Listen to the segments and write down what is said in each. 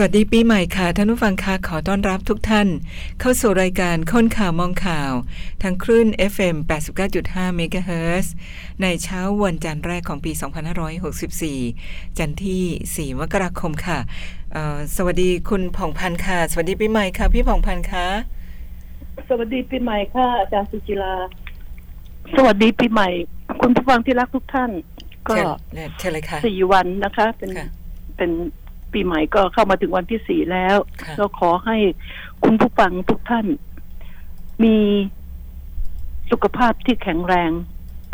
สวัสดีปีใหม่ค่ะท่านผู้ฟังค่ะขอต้อนรับทุกท่าน เข้าสู่รายการค้นข่าวมองข่าว ทางคลื่น FM 89.5เมกะเฮิรตซ์ในเช้าวันจันทร์แรกของปี 2564 จันทร์ที่ 4 มกราคมค่ะเอ่อสวัสดีคุณผ่องพันธ์ค่ะ สวัสดีปีใหม่ค่ะ พี่ผ่องพันธ์ค่ะสวัสดีปีใหม่ค่ะอาจารย์สุจิราสวัสดีปีใหม่ คุณผู้ฟังที่รักทุกท่าน ก็เชิญเลยเชิญเลยค่ะสี่วันนะคะ เป็นค่ะเป็น ปีใหม่ก็เข้ามาถึงวันที่สี่แล้วค่ะก็ขอให้คุณผู้ฟังทุกท่าน มีสุขภาพที่แข็งแรง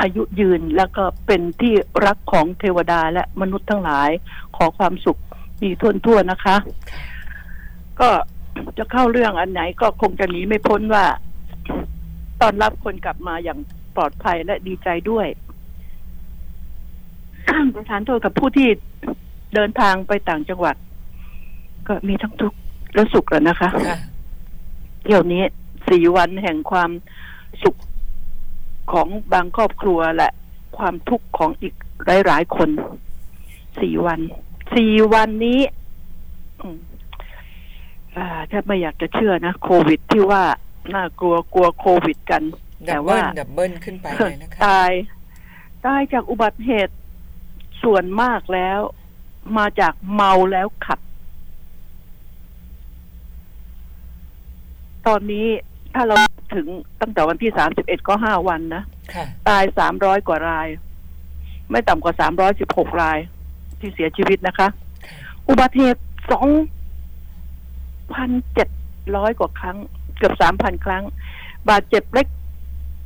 อายุยืนแล้วก็เป็นที่รักของเทวดาและมนุษย์ทั้งหลาย ขอความสุขมีทั่วทั่วๆนะคะ ก็จะเข้าเรื่องอันไหนก็คงจะหนีไม่พ้นว่าต้อนรับคนกลับมาอย่างปลอดภัยและดีใจด้วยประธานโทษกับผู้ที่ เดินทางไปต่างจังหวัด ก็มีทั้งทุกข์และสุขแล้วนะคะค่ะเที่ยวนี้สี่วันแห่งความสุขของบางครอบครัวและความทุกข์ของอีกหลายๆคนสี่วันสี่วันนี้อืมอ่าแทบไม่อยากจะเชื่อนะโควิดที่ว่าน่ากลัวกลัวโควิดกันดัแต่บเบิว่าลดับเบิลขึ้นไปเลยนะคะตาย ตายจากอุบัติเหตุส่วนมากแล้ว มาจากเมาแล้วขับ ตอนนี้ถ้าเราถึงตั้งแต่วันที่สามสิบเอ็ดก็ห้าวันนะค่ะตายสามร้อยกว่าราย ไม่ต่ำกว่าสามร้อยสิบหกราย ที่เสียชีวิตนะคะ อุบัติเหตุสองพันเจ็ดร้อยกว่าครั้ง เกือบสามพันครั้ง บาดเจ็บเล็ก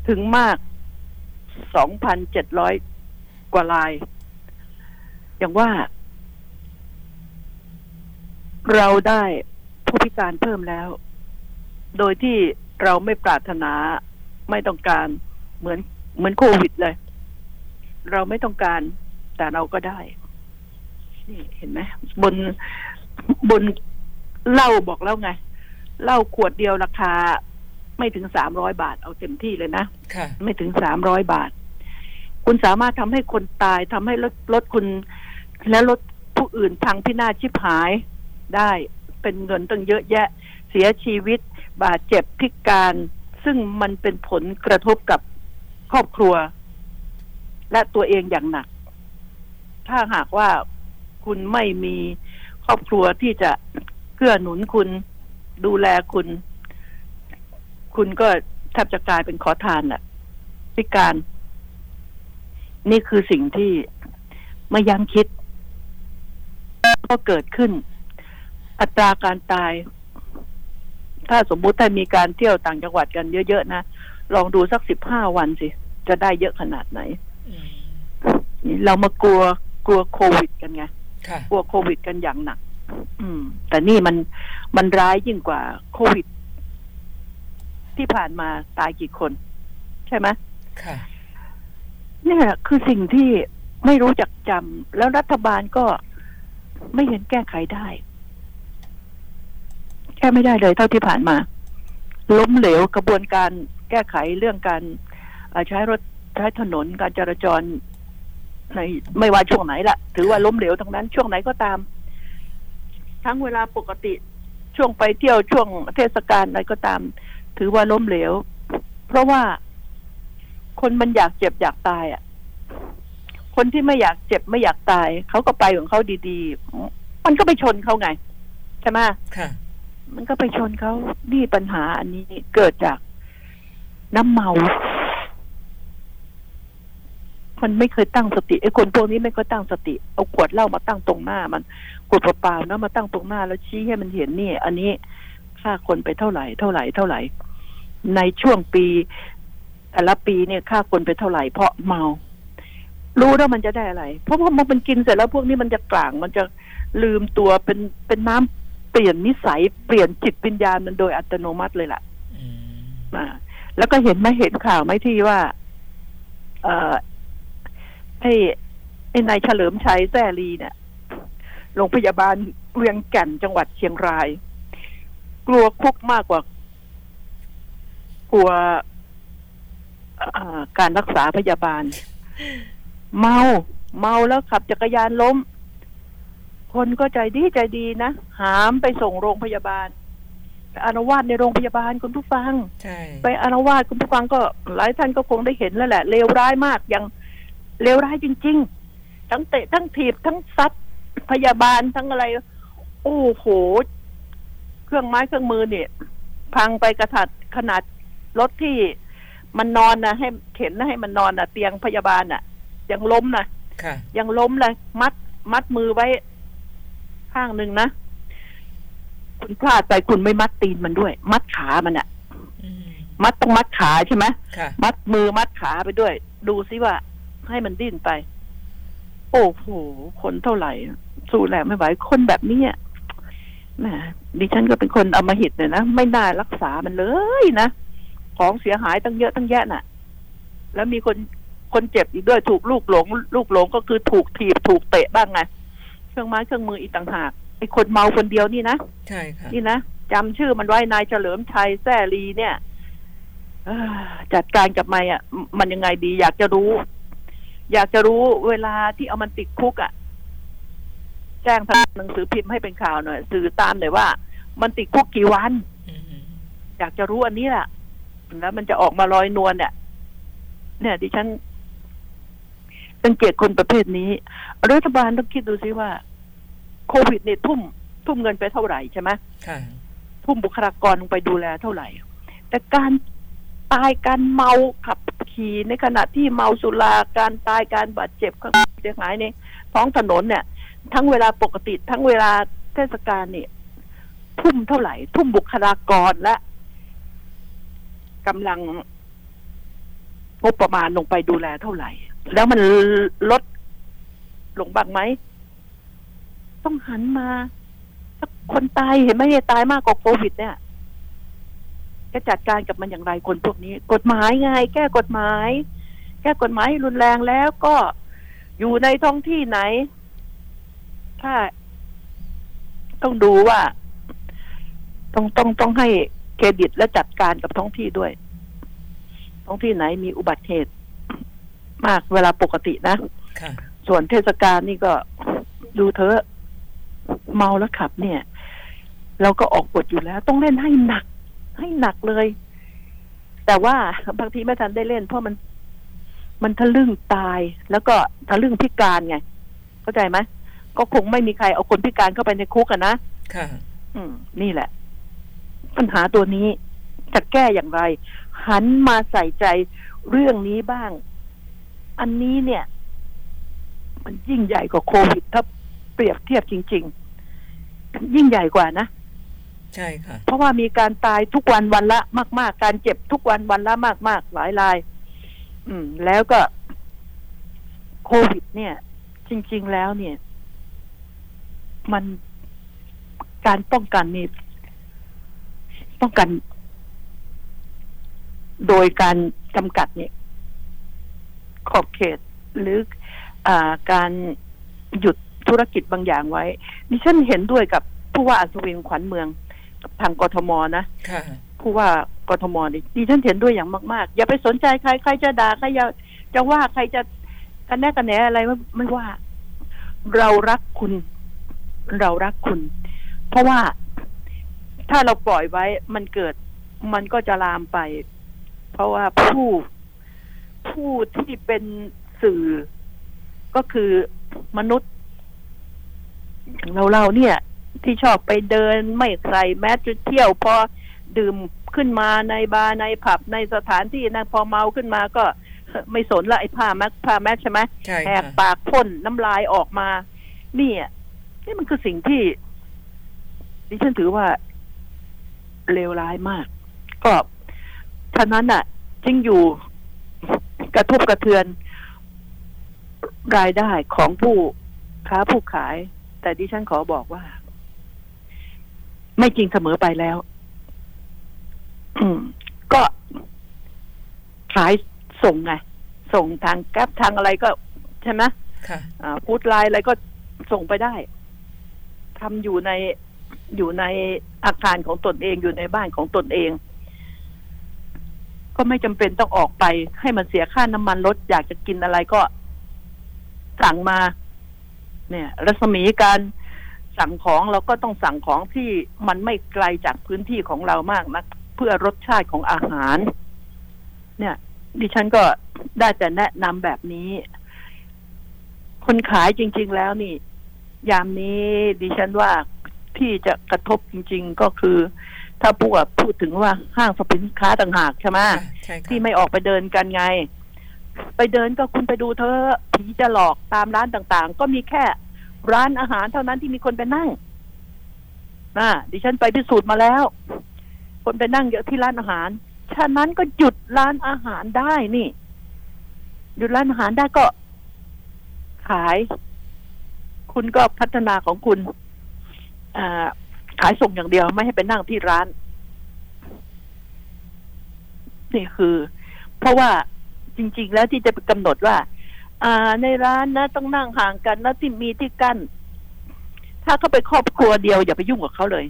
ถึงมากสองพันเจ็ดร้อยกว่าราย อย่างว่า เราได้ผู้พิการเพิ่มแล้ว โดยที่เราไม่ปรารถนาไม่ต้องการเหมือนเหมือนโควิดเลย เราไม่ต้องการ แต่เราก็ได้ นี่เห็นไหมบนบนเหล้าบอกแล้วไงเหล้าขวดเดียวราคา ไม่ถึงสามร้อยบาทเอาเต็มที่เลยนะค่ะไม่ถึงสามร้อยบาท คุณสามารถทำให้คนตายทำให้รถรถคุณ และรถผู้อื่นพังพินาศชิบหาย ได้เป็นเงินตั้งเยอะแยะ เสียชีวิต บาดเจ็บพิการ ซึ่งมันเป็นผลกระทบกับครอบครัว และตัวเองอย่างหนัก ถ้าหากว่าคุณไม่มีครอบครัวที่จะเกื้อหนุนคุณดูแลคุณ คุณก็แทบจะกลายเป็นขอทานแหละพิการ นี่คือสิ่งที่ไม่ยั้งคิด ก็เกิดขึ้น อัตราการตาย ถ้าสมมุติถ้ามีการเที่ยวต่างจังหวัดกันเยอะๆนะลองดูสักสิบห้าวันสิ จะได้เยอะขนาดไหนอืมนี่เรามากลัวกลัวโควิดกันไงค่ะกลัวโควิดกันอย่างหนัก อืม แต่นี่มันมันร้ายยิ่งกว่าโควิด ที่ผ่านมาตายกี่คน ใช่ไหมค่ะเนี่ยคือสิ่งที่ไม่รู้จักจำแล้วรัฐบาลก็ไม่เห็นแก้ไขได้ แก้ไม่ได้เลยเท่าที่ผ่านมา ล้มเหลวกระบวนการแก้ไขเรื่องการใช้รถใช้ถนนการจราจรในไม่ว่าช่วงไหนละถือว่าล้มเหลวทั้งนั้น ช่วงไหนก็ตาม ทั้งเวลาปกติช่วงไปเที่ยวช่วงเทศกาลอะไรก็ตาม ถือว่าล้มเหลว เพราะว่าคนมันอยากเจ็บอยากตายอะ คนที่ไม่อยากเจ็บไม่อยากตายเขาก็ไปของเขาดีๆ มันก็ไปชนเขาไง ใช่ไหมค่ะ มันก็ไปชนเขานี่ปัญหาอันนี้เกิดจากน้ำเมามันไม่เคยตั้งสติไอ้คนพวกนี้ไม่เคยตั้งสติ เอาขวดเหล้ามาตั้งตรงหน้ามันขวดเปล่าๆนะมาตั้งตรงหน้าแล้วชี้ให้มันเห็นนี่ อันนี้ค่าคนไปเท่าไหร่ เท่าไหร่เท่าไหร่ ในช่วงปีแต่ละปีเนี่ยค่าคนไปเท่าไหร่เพราะเมา รู้แล้วมันจะได้อะไร เพราะว่ามันกินเสร็จแล้วพวกนี้มันจะกลางมันจะลืมตัวเป็นเป็นน้ำเปลี่ยนนิสัยเปลี่ยนจิตวิญญาณมันโดยอัตโนมัติเลยล่ะอืมอ่าแล้วก็เห็นไหมเห็นข่าวไหมที่ว่า เอ่อไอ้ไอ้นายเฉลิมชัยแซ่ลีเนี่ยโรงพยาบาลเวียงแก่นจังหวัดเชียงราย กลัวคุกมากกว่า กลัวอ่าการรักษาพยาบาล เมา เมาแล้วขับจักรยานล้ม คนก็ใจดีใจดีนะ หามไปส่งโรงพยาบาลไปอารวาสในโรงพยาบาลคุณผู้ฟังใช่ไปอารวาสคุณผู้ฟังก็หลายท่านก็คงได้เห็นแล้วแหละเลวร้ายมากอย่างเลวร้ายจริง ๆ ทั้งเตะทั้งถีบทั้งซัดพยาบาลทั้งอะไร โอ้โห เครื่องไม้เครื่องมือเนี่ย พังไปกระถัดขนาดรถที่มันนอนนะให้เข็นนะให้มันนอนนะเตียงพยาบาลน่ะ ยังล้มนะค่ะยังล้มเลยมัดมัดมือไว้ ข้างหนึ่งนะ คุณพลาดไปคุณไม่มัดตีนมันด้วย มัดขามันอะอืมมัดต้องมัดขาใช่ไหมค่ะมัดมือมัดขาไปด้วย ดูซิว่า ให้มันดิ้นไป โอ้โหคนเท่าไหร่ สู้แรงไม่ไหวคนแบบนี้อะแหมดิฉันก็เป็นคนอำมหิตเนี่ยนะไม่น่ารักษามันเลยนะของเสียหายตั้งเยอะตั้งแยะน่ะ แล้วมีคนคนเจ็บอีกด้วยถูกลูกหลง ลูกหลงก็คือถูกถีบถูกเตะบ้างไงเค รื่องไม้เครื่องมืออีกต่างหากไอ้คนเมาคนเดียวนี่นะใช่ค่ะนี่นะจำชื่อมันไว้นายเฉลิมชัยแซ่ลีเนี่ยเอ้อจัดการกับมันอะมมันยังไงดี อยากจะรู้ อยากจะรู้เวลาที่เอามันติดคุกอะ แจ้งทางหนังสือพิมพ์ให้เป็นข่าวหน่อยสื่อตามหน่อยว่า มันติดคุกกี่วันอืมอยากจะรู้อันนี้แหละแล้วมันจะออกมาลอยนวลเนี่ยเนี่ย ดิฉัน สังเกตคนประเภทนี้ รัฐบาลต้องคิดดูซิว่าโควิดเนี่ยทุ่ม ทุ่มเงินไปเท่าไหร่ใช่ไหมค่ะทุ่มบุคลากรลงไปดูแลเท่าไหร่ แต่การตายการเมาขับขี่ในขณะที่เมาสุราการตายการบาดเจ็บความเสียหายในท้องถนนเนี่ย ทั้งเวลาปกติทั้งเวลาเทศกาลเนี่ย ทุ่มเท่าไหร่ ทุ่มบุคลากรและกำลังงบประมาณลงไปดูแลเท่าไหร่ แล้วมันลดลงบ้างไหม ต้องหันมา คนตายเห็นไหมเนี่ยตายมากกว่าโควิด เนี่ยจะจัดการกับมันอย่างไรคนพวกนี้ กฎหมายไง แก้กฎหมาย แก้กฎหมายรุนแรงแล้วก็อยู่ในท้องที่ไหน ถ้า ต้องดูว่า ต้องต้องต้องให้เครดิตและจัดการกับท้องที่ด้วย ท้องที่ไหนมีอุบัติเหตุ มากเวลาปกตินะค่ะส่วนเทศกาลนี่ก็ดูเถอะเมาแล้วขับ เนี่ย เราก็ออกกฎอยู่แล้ว ต้องเล่นให้หนัก ให้หนักเลย แต่ว่าบางทีไม่ทันได้เล่น เพราะมัน มันทะลึ่งตาย แล้วก็ทะลึ่งพิการไง เข้าใจไหมก็คงไม่มีใครเอาคนพิการเข้าไปในคุกอะนะค่ะ อืม นี่แหละ ปัญหาตัวนี้จะแก้อย่างไร หันมาใส่ใจเรื่องนี้บ้าง อันนี้เนี่ย มันยิ่งใหญ่กว่าโควิด ถ้าเปรียบเทียบจริง ๆ ยิ่งใหญ่กว่านะ ใช่ค่ะ เพราะว่ามีการตายทุกวันวันละมาก ๆ การเจ็บทุกวันวันละมากๆ หลายราย อืม แล้วก็โควิด เนี่ย จริง ๆ แล้วเนี่ย มันการป้องกันนี่ป้องกัน โดยการจำกัดเนี่ย ขอบเขตหรืออาการหยุดธุรกิจบางอย่างไว้ ดิฉันเห็นด้วยกับผู้ว่าอัศวินขวัญเมืองกับทางกทมนะค่ะผู้ว่ากทมนี่ดิฉันเห็นด้วยอย่างมากๆ อย่าไปสนใจใครใครจะด่าใครจะจะว่าใครจะกันแน่กันแหนอะไรไม่ไม่ว่า เรารักคุณ เรารักคุณ เพราะว่าถ้าเราปล่อยไว้มันเกิดมันก็จะลามไป เพราะว่าผู้ ผู้ที่เป็นสื่อ ก็คือมนุษย์เราเราเนี่ย ที่ชอบไปเดินไม่ใส่แมสจะเที่ยวพอดื่มขึ้นมาในบาร์ในผับในสถานที่นะพอเมาขึ้นมาก็ไม่สนละไอ้ผ้าแมสผ้าแมสใช่ไหมแหกปากพ่นน้ำลายออกมา เนี่ยนี่มันคือสิ่งที่ดิฉันถือว่าเลวร้ายมาก ก็ฉะนั้นอะ จึงอยู่ กระทบกระเทือนรายได้ของผู้ค้าผู้ขาย แต่ดิฉันขอบอกว่า ไม่จริงเสมอไปแล้วอืมก็ขายส่งไง ส่งทางแก๊ปทางอะไรก็ใช่ไหมค่ะอ่าฟูดไลน์อะไรก็ส่งไปได้ทำอยู่ในอยู่ในอาคารของตนเองอยู่ในบ้านของตนเอง ก็ไม่จำเป็นต้องออกไป ให้มันเสียค่าน้ำมันรถอยากจะกินอะไรก็สั่งมา เนี่ย รัศมีการสั่งของเราก็ต้องสั่งของที่มันไม่ไกลจากพื้นที่ของเรามากนะเพื่อรสชาติของอาหาร เนี่ย ดิฉันก็ได้แต่แนะนำแบบนี้ คนขายจริง ๆ แล้วนี่ ยามนี้ดิฉันว่าที่จะกระทบจริง ๆ ก็คือ ถ้าพูดพูดถึงว่าห้างสรรพสินค้าต่างหากใช่ไหมค่ะใช่ค่ะที่ไม่ออกไปเดินกันไง ไปเดินก็คุณไปดูเธอะผีจะหลอกตามร้านต่างๆ ก็มีแค่ร้านอาหารเท่านั้นที่มีคนไปนั่งนะดิฉันไปพิสูจน์มาแล้ว คนไปนั่งเยอะที่ร้านอาหาร ฉะนั้นก็หยุดร้านอาหารได้นี่ หยุดร้านอาหารได้ก็ ขาย คุณก็พัฒนาของคุณ อ่า ขายส่งอย่างเดียวไม่ให้ไปนั่งที่ร้าน นี่คือ เพราะว่าจริง ๆ แล้วที่จะไปกำหนดว่า อ่า ในร้านนะต้องนั่งห่างกันแล้วที่มีที่กั้นถ้าเขาไปครอบครัวเดียวอย่าไปยุ่งกับเขาเลย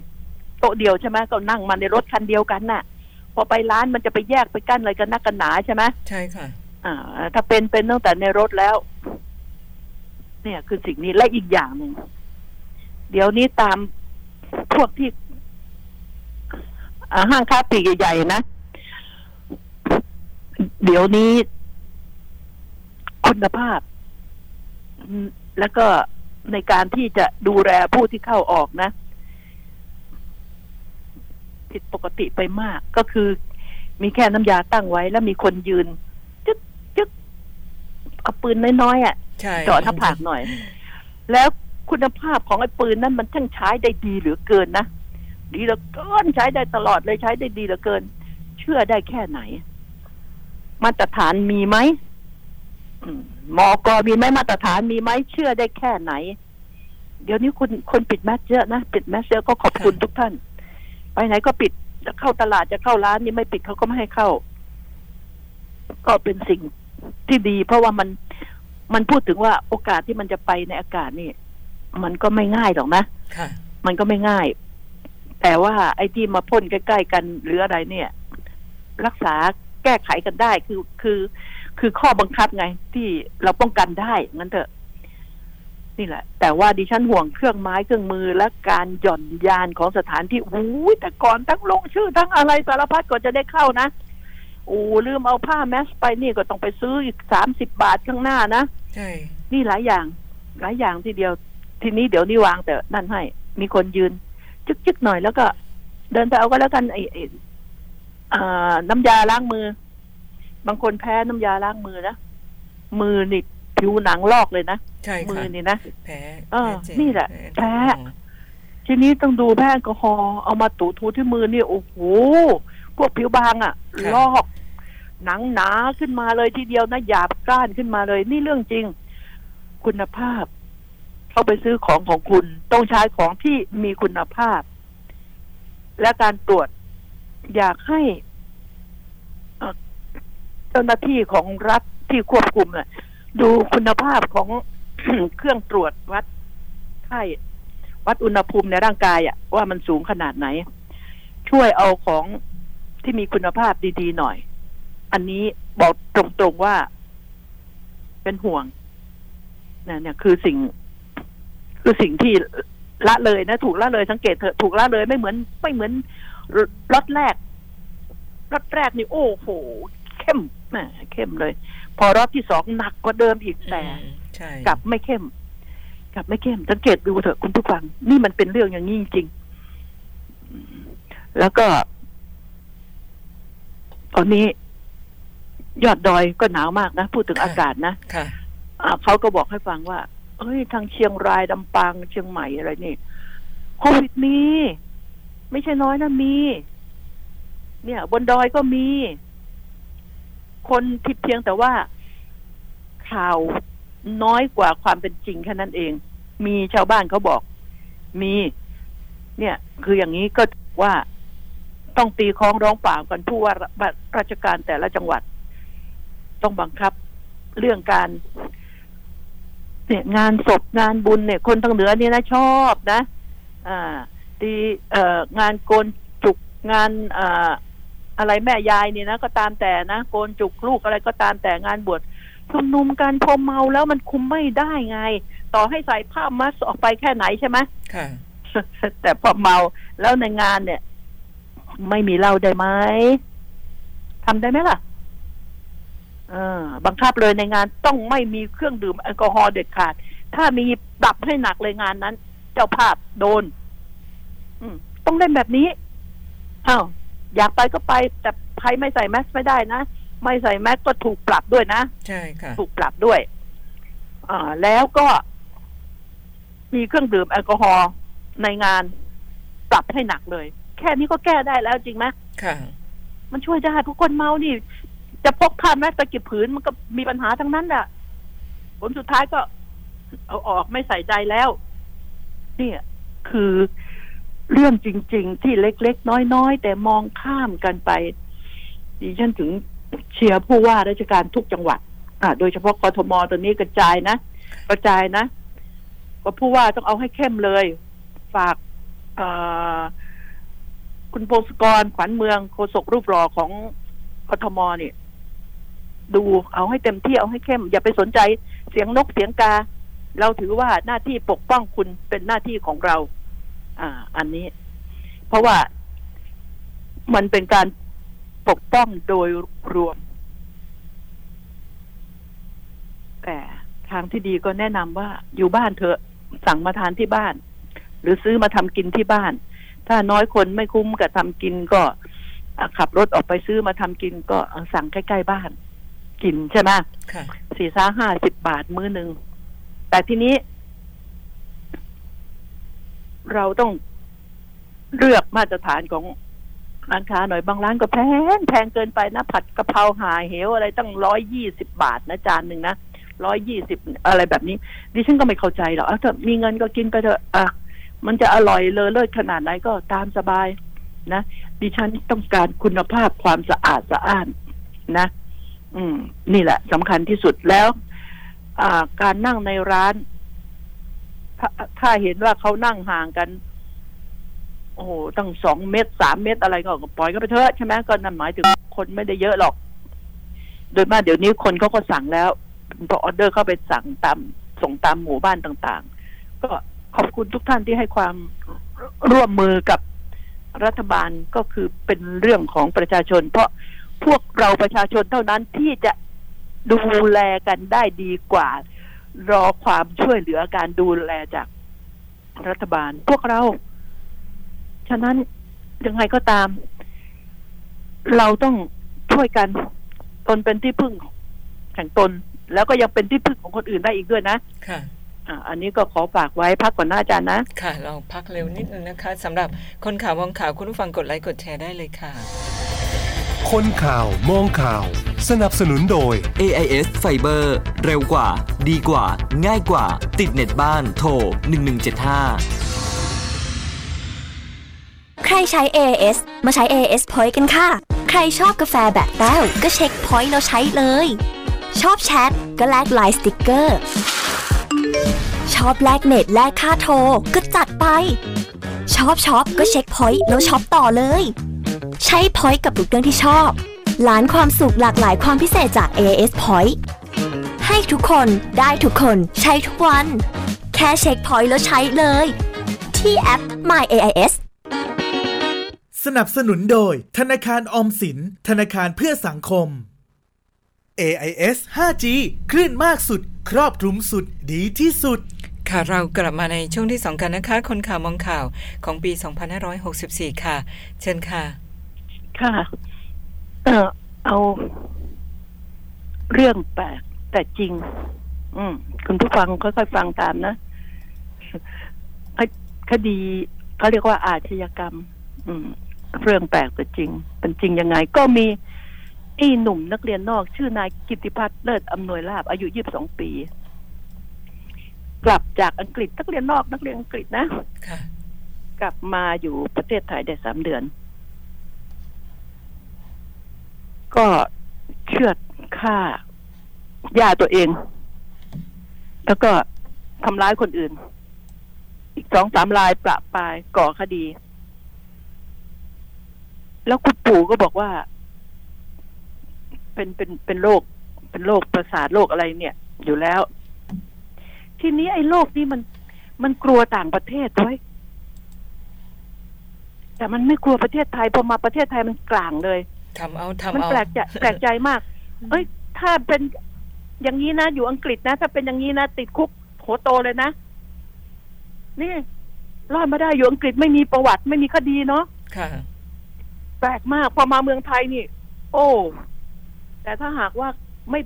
โต๊ะเดียวใช่ไหมก็นั่งมาในรถคันเดียวกันน่ะ พอไปร้านมันจะไปแยกไปกั้นอะไรกันนักกันหนาใช่ไหมใช่ค่ะ อ่า ถ้าเป็นเป็นตั้งแต่ในรถแล้ว เนี่ยคือสิ่งนี้และอีกอย่างหนึ่งเดี๋ยวนี้ตาม พวกที่อ่าห้างค้าปลีกใหญ่ๆนะ เดี๋ยวนี้ คุณภาพอืมแล้วก็ในการที่จะดูแลผู้ที่เข้าออกนะ ผิดปกติไปมาก ก็คือ มีแค่น้ำยาตั้งไว้ แล้วมีคนยืน จึ๊กจึ๊กเอาปืนน้อยๆอะใช่เจาะหน้าผากหน่อย แล้ว คุณภาพของไอ้ปืนนั้นมันช่างใช้ได้ดีเหลือเกินนะดีเหลือเกินใช้ได้ตลอดเลยใช้ได้ดีเหลือเกิน เชื่อได้แค่ไหน มาตรฐานมีไหมอืมมอกมีไหมมาตรฐานมีไหมเชื่อได้แค่ไหน เดี๋ยวนี้คนคนปิดแมสเยอะนะปิดแมสเยอะก็ขอบคุณทุกท่าน ไปไหนก็ปิดจะเข้าตลาดจะเข้าร้านนี่ไม่ปิดเขาก็ไม่ให้เข้า ก็เป็นสิ่งที่ดี เพราะว่ามันมันพูดถึงว่าโอกาสที่มันจะไปในอากาศนี่ มันก็ไม่ง่ายหรอกนะค่ะมันก็ไม่ง่าย แต่ว่าไอ้ที่มาพ่นใกล้ๆกันหรืออะไรเนี่ย รักษาแก้ไขกันได้คือคือ คือข้อบังคับไง ที่เราป้องกันได้งั้นเถอะนี่แหละ แต่ว่าดิฉันห่วงเครื่องไม้เครื่องมือและการหย่อนยานของสถานที่อู้ยแต่ก่อนทั้งลงชื่อทั้งอะไรสารพัดก่อนจะได้เข้านะโอ้ลืมเอาผ้าแมสไปนี่ก็ต้องไปซื้ออีกสามสิบบาทข้างหน้านะใช่นี่หลายอย่าง หลายอย่างทีเดียว ทีนี้เดี๋ยวนี้วางแต่นั่นให้ มีคนยืน จึกๆหน่อยแล้วก็ เดินไปเอาก็แล้วกันไอ้ไอ้อ่าน้ำยาล้างมือ บางคนแพ้น้ำยาล้างมือนะมือนี่ผิวหนังลอกเลยนะใช่มืค่ะอนี่นะแพ้เออพ้เจ็บนี่แหละแพ้ทีนี้ต้องดูแพ้แอลกอฮอล์เอามาถูถูที่มือนี่โอ้โหพวกผิวบางอะ่ะ ลอก หนังหนาขึ้นมาเลยทีเดียวนะหยาบกร้านขึ้นมาเลย นี่เรื่องจริง คุณภาพ เข้าไปซื้อของของคุณ ต้องใช้ของที่มีคุณภาพ และการตรวจอยากให้เจ้าหน้าที่ของรัฐที่ควบคุมน่ะดูคุณภาพของเครื่องตรวจวัดไข้วัดอุณหภูมิในร่างกายอะว่ามันสูงขนาดไหน ช่วยเอาของที่มีคุณภาพดีๆหน่อย อันนี้บอกตรงๆว่าเป็นห่วงนะเนี่ยคือสิ่ง คือสิ่งที่ละเลยนะ ถูกละเลยสังเกตเถอะถูกละเลยไม่เหมือน ไม่เหมือนรถแรกรถแรกนี่โอ้โหเข้มแหมเข้มเลย พอรอบที่สองหนักกว่าเดิมอีกแต่อืมใช่กลับไม่เข้มกลับไม่เข้มสังเกตดูเถอะคุณผู้ฟัง นี่มันเป็นเรื่องอย่างนี้จริงๆอืมแล้วก็ ตอนนี้ ยอดดอยก็หนาวมากนะ พูดถึงอากาศนะค่ะอ่าเขาก็บอกให้ฟังว่า เฮ้ย ทางเชียงรายลำปางเชียงใหม่อะไรนี่โควิดมี ไม่ใช่น้อยนะมี เนี่ย บนดอยก็มี คนที่เพียงแต่ว่าข่าวน้อยกว่าความเป็นจริงแค่นั้นเอง มีชาวบ้านเขาบอกมี เนี่ย คืออย่างนี้ก็ว่าต้องตีคล้องร้องป่ากันผู้ว่าราชการแต่ละจังหวัด ต้องบังคับ เรื่องการ เนี่ยงานศพงานบุญเนี่ย คนทางเหนือเนี่ยนะชอบนะอ่าตีเอ่องานโกนจุกงานอ่าอะไรแม่ยายนี่นะก็ตามแต่นะโกนจุกลูกอะไรก็ตามแต่งานบวชชุมนุมกันพอเมาแล้วมันคุมไม่ได้ไง ต่อให้ใส่ผ้ามัสออกไปแค่ไหนใช่ไหมค่ะแต่พอเมาแล้วในงานเนี่ย ไม่มีเหล้าได้ไหมทำได้ไหมล่ะเออ บังคับเลยในงานต้องไม่มีเครื่องดื่มแอลกอฮอล์เด็ดขาด ถ้ามีปรับให้หนักเลยงานนั้น เจ้าภาพโดน อืมต้องเล่นแบบนี้อ้าวอยากไปก็ไป แต่ใครไม่ใส่แมสไม่ได้นะไม่ใส่แมสก็ถูกปรับด้วยนะใช่ค่ะ ถูกปรับด้วยอ่าแล้วก็ มีเครื่องดื่มแอลกอฮอล์ในงานปรับให้หนักเลย แค่นี้ก็แก้ได้แล้วจริงไหมค่ะ มันช่วยได้ทุกคนเมานี่ จะพกผ้าแมสตะกิบผืนมันก็มีปัญหาทั้งนั้นแหละผลสุดท้ายก็ เอาออกไม่ใส่ใจแล้ว เนี่ย คือเรื่องจริง ๆ ที่เล็กๆ น้อยๆ แต่มองข้ามกันไปดิฉันถึงเชียร์ผู้ว่าราชการทุกจังหวัด อ่า โดยเฉพาะกทมตัวนี้กระจายนะกระจายนะก็ผู้ว่าต้องเอาให้เข้มเลย ฝากคุณโพงศกรขวัญเมืองโฆษกรูปรอของกทมเนี่ย ดูเอาให้เต็มที่เอาให้เข้ม อย่าไปสนใจเสียงนกเสียงกา เราถือว่าหน้าที่ปกป้องคุณเป็นหน้าที่ของเรา อ่า อันนี้ เพราะว่ามันเป็นการปกป้องโดยรวม แต่ทางที่ดีก็แนะนำว่าอยู่บ้านเถอะสั่งมาทานที่บ้าน หรือซื้อมาทำกินที่บ้าน ถ้าน้อยคนไม่คุ้มกับทำกินก็ขับรถออกไปซื้อมาทำกินก็สั่งใกล้ ๆ บ้าน กินใช่ไหมค่ะสี่ซ้าห้าสิบบาทมื้อหนึ่ง แต่ทีนี้ เราต้องเลือกมาตรฐานของร้านค้าหน่อยบางร้านก็แพงแพงเกินไปนะ ผัดกะเพราหาเหวอะไรตั้งร้อยยี่สิบบาทนะจานหนึ่งนะร้อยยี่สิบอะไรแบบนี้ ดิฉันก็ไม่เข้าใจหรอกอะถ้ามีเงินก็กินไปเถอะอะมันจะอร่อยเลอเลิศขนาดไหนก็ตามสบายนะ ดิฉันต้องการคุณภาพความสะอาดสะอ้านนะ อืม นี่แหละสำคัญที่สุดแล้ว อ่า การนั่งในร้านถ้าถ้าเห็นว่าเขานั่งห่างกัน โอ้โหตั้งสองเมตรสามเมตรอะไรก็ปล่อยก็ไปเถอะใช่ไหมก็นั่นหมายถึงคนไม่ได้เยอะหรอก โดยมากเดี๋ยวนี้คนเขาก็สั่งแล้วพอออเดอร์เข้าไปสั่งตามส่งตามหมู่บ้านต่างๆ ก็ขอบคุณทุกท่านที่ให้ความร่วมมือกับรัฐบาลก็คือเป็นเรื่องของประชาชน เพราะ พวกเราประชาชนเท่านั้นที่จะดูแลกันได้ดีกว่า รอความช่วยเหลือการดูแลจากรัฐบาล พวกเรา ฉะนั้นยังไงก็ตาม เราต้องช่วยกันตนเป็นที่พึ่งแห่งตน แล้วก็ยังเป็นที่พึ่งของคนอื่นได้อีกด้วยนะ ค่ะอ่าอันนี้ก็ขอฝากไว้พักก่อนหน้าอาจารย์นะ ค่ะ เราพักเร็วนิดนึงนะคะสำหรับคนข่าวมองข่าวคุณผู้ฟังกดไลค์กดแชร์ได้เลยค่ะ คนข่าวมองข่าว สนับสนุนโดย AIS Fiber เร็วกว่า ดีกว่า ง่ายกว่า ติดเน็ตบ้านโทร 1175 ใครใช้ AIS มาใช้ AIS Point กันค่ะ ใครชอบกาแฟแบบแต้วก็เช็ค Point แล้วใช้เลย ชอบแชทก็แลกไลน์สติกเกอร์ ชอบแลกเน็ตแลกค่าโทรก็จัดไป ชอบช็อปก็เช็ค Point แล้วช็อปต่อเลย ใช้ Point กับทุกเรื่องที่ชอบล้านความสุขหลากหลายความพิเศษจาก AIS Point ให้ทุกคนได้ทุกคนใช้ทุกวัน แค่เช็ค Point แล้วใช้เลย ที่แอป My AIS สนับสนุนโดย ธนาคารออมสิน ธนาคารเพื่อสังคม AIS 5G คลื่นมากสุด ครอบคลุมสุดดีที่สุดค่ะเรากลับมาในช่วงที่สองกันนะคะ คนข่าวมองข่าวของปี 2564 ค่ะ เชิญค่ะ ค่ะเออเอาเรื่องแปลกแต่จริง อืม คุณผู้ฟังค่อยๆฟังตามนะคคดีเขาเรียกว่าอาชญากรรม อืม เรื่องแปลกแต่จริง เป็นจริงยังไง ก็มีไอ้หนุ่มนักเรียนนอก ชื่อนายกิติพัฒน์เลิศอำนวยลาบอายุยี่สิบสองปี กลับจากอังกฤษนักเรียนนอกนักเรียนอังกฤษนะค่ะกลับมาอยู่ประเทศไทยได้สามเดือน ก็เชือดฆ่าย่าตัวเอง แล้วก็ทำร้ายคนอื่น อีกสองสามรายประปายก่อคดี แล้วคุณปู่ก็บอกว่า เป็นเป็นเป็นโรคเป็นโรคประสาทโรคอะไรเนี่ย อยู่แล้ว ทีนี้ไอ้โรคนี้มัน มันกลัวต่างประเทศด้วยแต่มันไม่กลัวประเทศไทยพอมาประเทศไทยมันกลางเลย ทำเอาทำมันเอาแปลกใจแปลกใจมาก เอ้ย ถ้าเป็นอย่างนี้นะ อยู่อังกฤษนะ ถ้าเป็นอย่างนี้นะ ติดคุกโหโตเลยนะ นี่รอดมาได้อยู่อังกฤษไม่มีประวัติไม่มีคดีเนาะค่ะ แปลกมากพอมาเมืองไทยนี่ โอ้ แต่ถ้าหากว่าไม่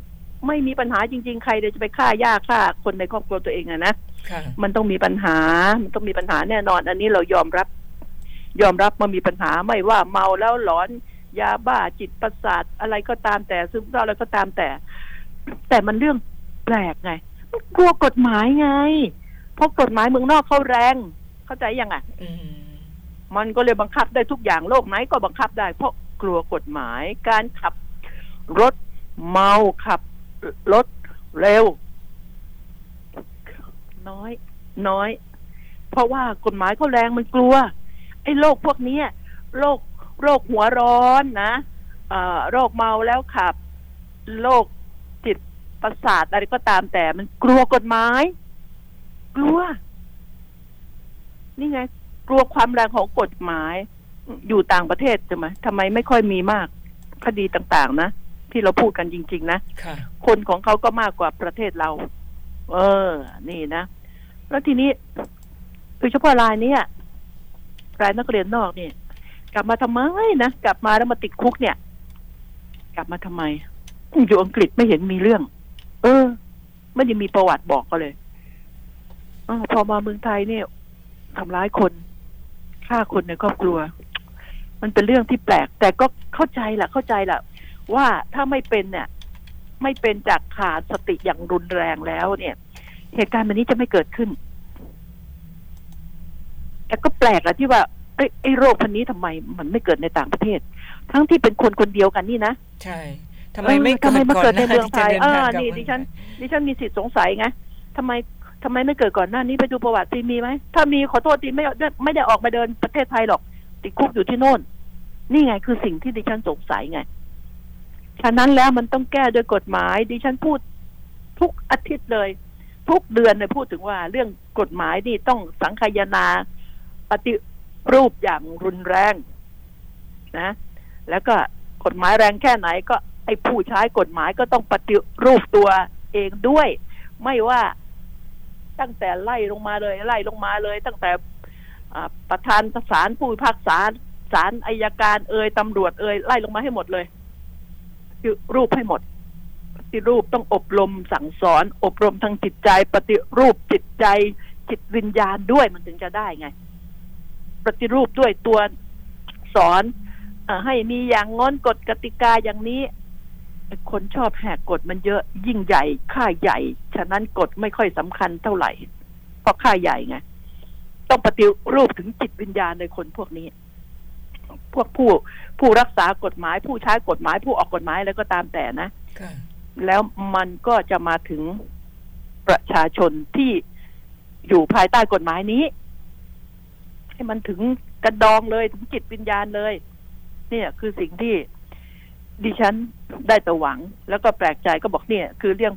ไม่มีปัญหาจริง ๆ ใครเดี๋ยวจะไปฆ่าย่าฆ่าคนในครอบครัวตัวเองอะนะค่ะมันต้องมีปัญหา มันต้องมีปัญหาแน่นอน อันนี้เรายอมรับ ยอมรับว่ามีปัญหาไม่ว่าเมาแล้วหลอน ยาบ้าจิตประสาทอะไรก็ตามแต่ซึมเศร้าอะไรก็ตามแต่ แต่มันเรื่องแปลกไงมันกลัวกฎหมายไง เพราะกฎหมายเมืองนอกเขาแรง เข้าใจยังอะอืมมันก็เลยบังคับได้ทุกอย่างโลกไหนก็บังคับได้ เพราะกลัวกฎหมายการขับรถเมาขับรถเร็ว น้อย น้อย เพราะว่ากฎหมายเขาแรงมันกลัว ไอ้โรคพวกเนี้ยโรค โรคหัวร้อนนะเอ่อโรคเมาแล้วขับ โรคจิตประสาทอะไรก็ตามแต่มันกลัวกฎหมาย กลัว นี่ไง กลัวความแรงของกฎหมาย อยู่ต่างประเทศใช่ไหมทำไมไม่ค่อยมีมากคดีต่าง ๆ นะที่เราพูดกันจริง ๆ นะค่ะคนของเขาก็มากกว่าประเทศเรา เออ นี่นะ แล้วทีนี้โดยเฉพาะรายเนี้ยรายนักเรียนนอกนี่ กลับมาทำไมนะกลับมาแล้วมาติดคุกเนี่ย กลับมาทำไมอยู่อังกฤษไม่เห็นมีเรื่อง เออไม่ได้มีประวัติบอกก็เลยอพอมาเมืองไทยเนี่ยทำร้ายคนฆ่าคนในครอบครัว มันเป็นเรื่องที่แปลก แต่ก็เข้าใจแหละเข้าใจแหละว่าถ้าไม่เป็นเนี่ย ไม่เป็นจากขาดสติอย่างรุนแรงแล้วเนี่ย เหตุการณ์แบบนี้จะไม่เกิดขึ้น แต่ก็แปลกอะที่ว่า ไอ้ไอ้โรคพันนี้ทำไมมันไม่เกิดในต่างประเทศ ทั้งที่เป็นคนคนเดียวกันนี่นะ ใช่ทำไมไม่เออทำไมมาเกิดในเมืองไทยก่เออนหอน้าที่จะเดินทางกลับนี่ดิฉันดิฉันมีสิทธิ์สงสัยไงทำไมทำไมไม่เกิดก่อนหน้านี้ไปดูประวัติสิมีไหมถ้ามีขอโทษทีไม่ไม่ได้ออกมาเดินประเทศไทยหรอก ติดคุกอยู่ที่โน่น นี่ไงคือสิ่งที่ดิฉันสงสัยไงฉะนั้นแล้วมันต้องแก้โดยกฎหมาย ดิฉันพูดทุกอาทิตย์เลย ทุกเดือนเลยพูดถึงว่า เรื่องกฎหมายนี่ต้องสังคายนาปฏิ รูปอย่างรุนแรงนะ แล้วก็กฎหมายแรงแค่ไหนก็ไอ้ผู้ใช้กฎหมายก็ต้องปฏิรูปตัวเองด้วย ไม่ว่าตั้งแต่ไล่ลงมาเลยไล่ลงมาเลย ตั้งแต่ประธานศาลผู้พิพากษาศาลอายการเอ่ยตำรวจเอ่ยไล่ลงมาให้หมดเลยปฏิรูปให้หมด ปฏิรูปต้องอบรมสั่งสอน อบรมทางจิตใจ ปฏิรูปจิตใจจิตวิญญาณด้วยมันถึงจะได้ไง ปฏิรูปด้วยตัวสอนอาให้มีอย่างง้อนกฎกติกาอย่างนี้ไอ้คนชอบแหกกฎมันเยอะยิ่งใหญ่ค่าใหญ่ ฉะนั้นกฎไม่ค่อยสำคัญเท่าไหร่เพราะค่าใหญ่ไงต้องปฏิรูปถึงจิตวิญญาณในคนพวกนี้ พวกผู้ผู้รักษากฎหมายผู้ใช้กฎหมาย ผู้ออกกฎหมายอะไรก็ตามแต่นะค่ะแล้วมันก็จะมาถึงประชาชนที่อยู่ภายใต้กฎหมายนี้ ให้มันถึงกระดองเลยถึงจิตวิญญาณเลย เนี่ยคือสิ่งที่ดิฉันได้แต่หวัง แล้วก็แปลกใจก็บอกเนี่ย คือเรื่อง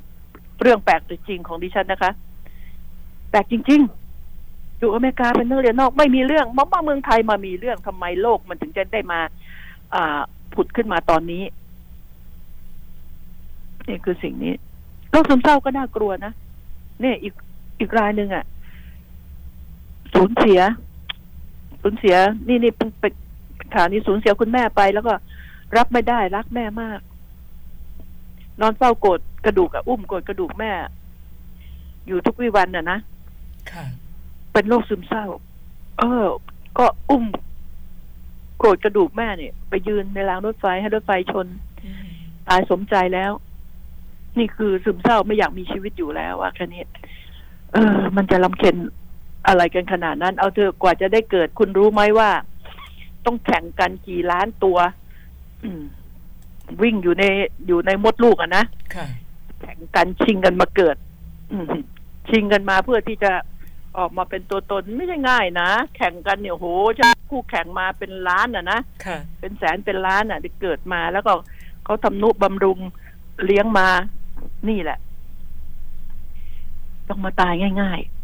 เรื่องแปลกจริงของดิฉันนะคะ แปลกจริง ๆ อยู่อเมริกาเป็นนักเรียนนอก ไม่มีเรื่องมาเมืองไทยมามีเรื่องทำไมโลกมันถึงจะได้มา อ่าผุดขึ้นมาตอนนี้นี่คือสิ่งนี้โรคซึมเศร้าก็น่ากลัวนะเนี่ยอีกอีกรายหนึ่งอะ่ะสูญเสีย สูญเสียนี่นี่เพิ่งไปข่าวนี้สูญเสียคุณแม่ไป แล้วก็รับไม่ได้รักแม่มาก นอนเฝ้าโกรธกระดูกอะอุ้มโกรธกระดูกแม่ อยู่ทุกวิวันน่ะนะค่ะเป็นโรคซึมเศร้า เออ ก็อุ้มโกรธกระดูกแม่เนี่ย ไปยืนในรางรถไฟให้รถไฟชนอืมตายสมใจแล้ว นี่คือซึมเศร้าไม่อยากมีชีวิตอยู่แล้วอะแค่นี้เออ มันจะลำเค็ญ อะไรกันขนาดนั้น เอาเถอะกว่าจะได้เกิดคุณรู้ไหมว่า ต้องแข่งกันกี่ล้านตัวอืมวิ่งอยู่ในอยู่ในมดลูกอะนะค่ะแข่งกันชิงกันมาเกิดอืมชิงกันมาเพื่อที่จะออกมาเป็นตัวตนไม่ใช่ง่ายนะ แข่งกันเนี่ยโหจะคู่แข่งมาเป็นล้านอะนะค่ะเป็นแสนเป็นล้านอะที่เกิดมาแล้วก็เขาทำนุบำรุงเลี้ยงมานี่แหละ ต้องมาตายง่าย ๆ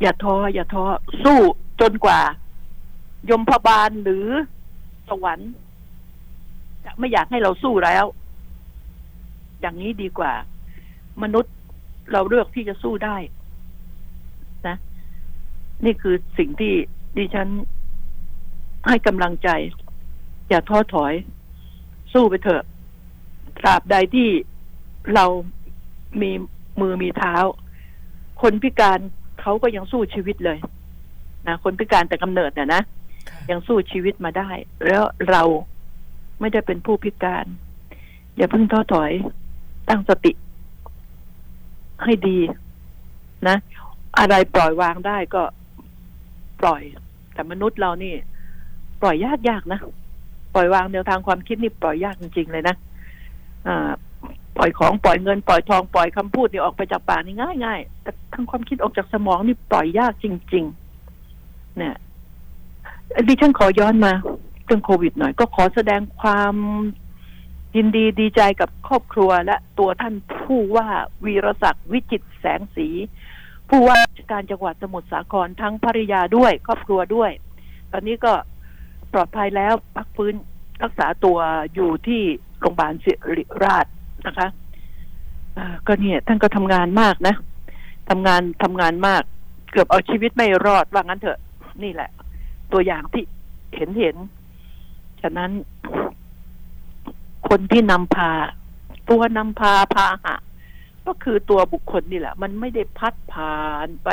อย่าท้ออย่าท้อสู้จนกว่า ยมพบาลหรือสวรรค์จะไม่อยากให้เราสู้แล้ว อย่างนี้ดีกว่า มนุษย์เราเลือกที่จะสู้ได้ นะ นี่คือสิ่งที่ดิฉันให้กำลังใจ อย่าท้อถอย สู้ไปเถอะตราบใดที่เรามีมือมีเท้า คนพิการ เขาก็ยังสู้ชีวิตเลยนะคนพิการแต่กำเนิดเนี่ยนะค่ะยังสู้ชีวิตมาได้ แล้วเราไม่ได้เป็นผู้พิการ อย่าเพิ่งท้อถอยตั้งสติ ให้ดีนะ อะไรปล่อยวางได้ก็ปล่อย แต่มนุษย์เรานี่ ปล่อยยากยากนะ ปล่อยวางแนวทางความคิดนี่ปล่อยยากจริงๆเลยนะอ่า ปล่อยของปล่อยเงินปล่อยทองปล่อยคำพูดนี่ออกไปจากปากนี่ง่ายง่ายแต่ทางความคิดออกจากสมองนี่ปล่อยยากจริง ๆ เนี่ยดิฉันขอย้อนมาเรื่องโควิดหน่อย ก็ขอแสดงความยินดีดีใจกับครอบครัวและตัวท่านผู้ว่าวีรศักดิ์วิจิตแสงสี ผู้ว่าราชการจังหวัดสมุทรสาครทั้งภริยาด้วย ครอบครัวด้วย ตอนนี้ก็ปลอดภัยแล้วพักฟื้นรักษาตัวอยู่ที่โรงพยาบาลศิริราช นะคะก็เนี่ยท่านก็ทำงานมากนะทำงานทำงานมาก เกือบเอาชีวิตไม่รอดว่างั้นเถอะ นี่แหละ ตัวอย่างที่เห็นเห็น ฉะนั้น คนที่นำพา ตัวนำพาพาหะก็คือตัวบุคคลนี่แหละ มันไม่ได้พัดผ่านไป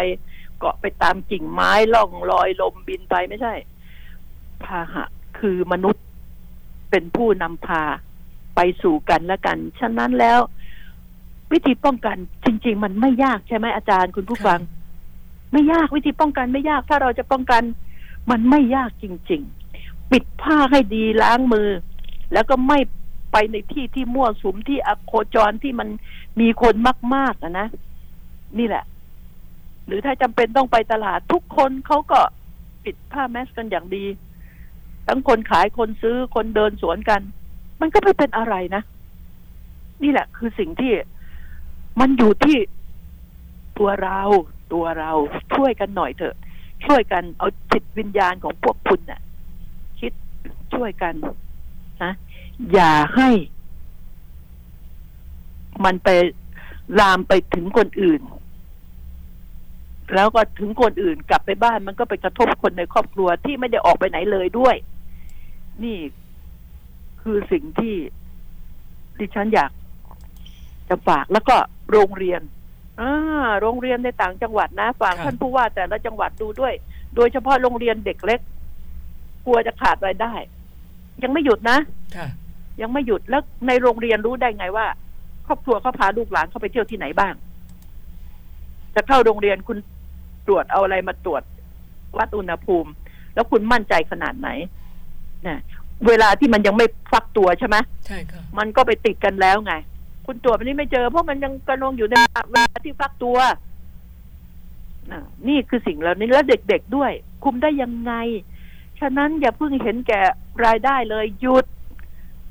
เกาะไปตามกิ่งไม้ล่องลอยลมบินไปไม่ใช่ พาหะ คือมนุษย์เป็นผู้นำพา ไปสู่กันและกัน ฉะนั้นแล้ว วิธีป้องกันจริง ๆ มันไม่ยากใช่ไหมอาจารย์คุณผู้ฟัง ไม่ยากวิธีป้องกันไม่ยาก ถ้าเราจะป้องกัน มันไม่ยากจริง ๆ ปิดผ้าให้ดีล้างมือ แล้วก็ไม่ไปในที่ที่มั่วสุมที่อโคจรที่มันมีคนมากๆอะนะนี่แหละ หรือถ้าจำเป็นต้องไปตลาดทุกคนเขาก็ปิดผ้าแมสกันอย่างดี ทั้งคนขายคนซื้อคนเดินสวนกัน มันก็ไม่เป็นอะไรนะ นี่แหละ คือสิ่งที่มันอยู่ที่ตัวเรา ตัวเราช่วยกันหน่อยเถอะ ช่วยกันเอาจิตวิญญาณของพวกคุณน่ะ คิดช่วยกันนะอย่าให้ มันไปลามไปถึงคนอื่น แล้วก็ถึงคนอื่นกลับไปบ้านมันก็ไปกระทบคนในครอบครัวที่ไม่ได้ออกไปไหนเลยด้วย นี่ คือสิ่งที่ดิฉันอยากจะฝากแล้วก็โรงเรียนอ่าโรงเรียนในต่างจังหวัดนะฝากครับ ท่านผู้ว่าแต่ละจังหวัดดูด้วย โดยเฉพาะโรงเรียนเด็กเล็ก กลัวจะขาดรายได้ ยังไม่หยุดนะ ค่ะ ยังไม่หยุดแล้วในโรงเรียนรู้ได้ไงว่า ครอบครัวเขาพาลูกหลานเข้าไปเที่ยวที่ไหนบ้าง จะเข้าโรงเรียนคุณตรวจเอาอะไรมาตรวจ วัดอุณหภูมิ แล้วคุณมั่นใจขนาดไหนนะ เวลาที่มันยังไม่ฟักตัวใช่ไหมใช่ค่ะมันก็ไปติดกันแล้วไง คุณตรวจมันนี้ไม่เจอเพราะมันยังกระนองอยู่ในเวลาที่ฟักตัวน่ะนี่คือสิ่งเหล่านี้แล้วเด็กๆด้วย คุมได้ยังไง ฉะนั้นอย่าเพิ่งเห็นแก่รายได้เลยหยุด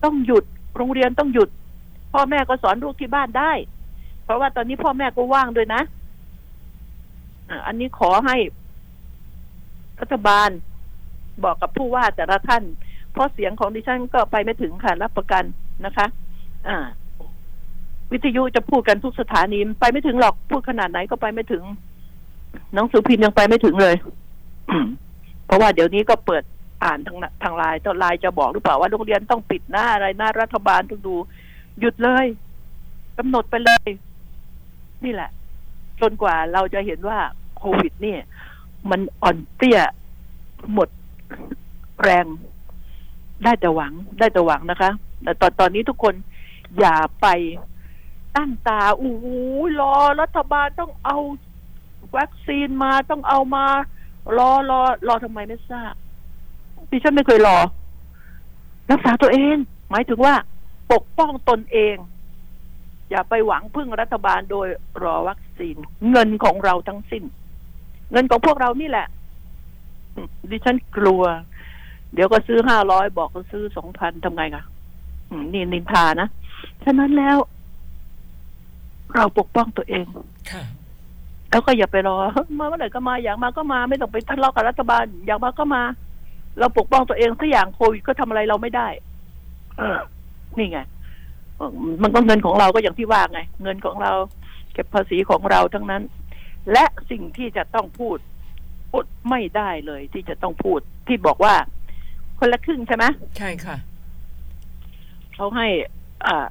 ต้องหยุดโรงเรียนต้องหยุด พ่อแม่ก็สอนลูกที่บ้านได้ เพราะว่าตอนนี้พ่อแม่ก็ว่างด้วยนะอะอันนี้ขอให้รัฐบาลบอกกับผู้ว่าแต่ละท่าน เพราะเสียงของดิฉันก็ไปไม่ถึงค่ะ รับประกันนะคะ อ่า วิทยุจะพูดกันทุกสถานีไปไม่ถึงหรอกพูดขนาดไหนก็ไปไม่ถึงหนังสือพิมพ์ยังไปไม่ถึงเลยเพราะว่าเดี๋ยวนี้ก็เปิดอ่านทางทางไลน์ตอนไลน์จะบอกหรือเปล่าว่าโรงเรียนต้องปิดหน้าอะไรหน้ารัฐบาลต้องดู หยุดเลยกำหนดไปเลย นี่แหละ จนกว่าเราจะเห็นว่าโควิด เนี่ย มันอ่อนเตี้ยหมดแรง ได้แต่หวังได้แต่หวังนะคะแต่ตอนตอนนี้ทุกคนอย่าไปตั้งตาอู้หูรอรัฐบาลต้องเอาวัคซีนมาต้องเอามารอรอรอทำไมไม่ทราบดิฉันไม่เคยรอ รักษาตัวเอง หมายถึงว่า ปกป้องตนเอง อย่าไปหวังพึ่งรัฐบาลโดยรอวัคซีน เงินของเราทั้งสิ้น เงินของพวกเรานี่แหละ ดิฉันกลัว เดี๋ยวก็ซื้อห้าร้อยบอกก็ซื้อสองพันทำไงคะอืมนี่นินทานะ ฉะนั้นแล้ว เราปกป้องตัวเองค่ะแล้วก็อย่าไปรอ มาเมื่อไหร่ก็มา อยากมาก็มา ไม่ต้องไปทะเลาะกับรัฐบาล อยากมาก็มา เราปกป้องตัวเองสักอย่างโควิดก็ทำอะไรเราไม่ได้ เออ นี่ไงเออมันก็เงินของเราก็อย่างที่ว่าไง เงินของเรา เก็บภาษีของเราทั้งนั้น และสิ่งที่จะต้องพูดอดไม่ได้เลยที่จะต้องพูดที่บอกว่า คนละครึ่งใช่ไหมใช่ค่ะเขาให้อ่า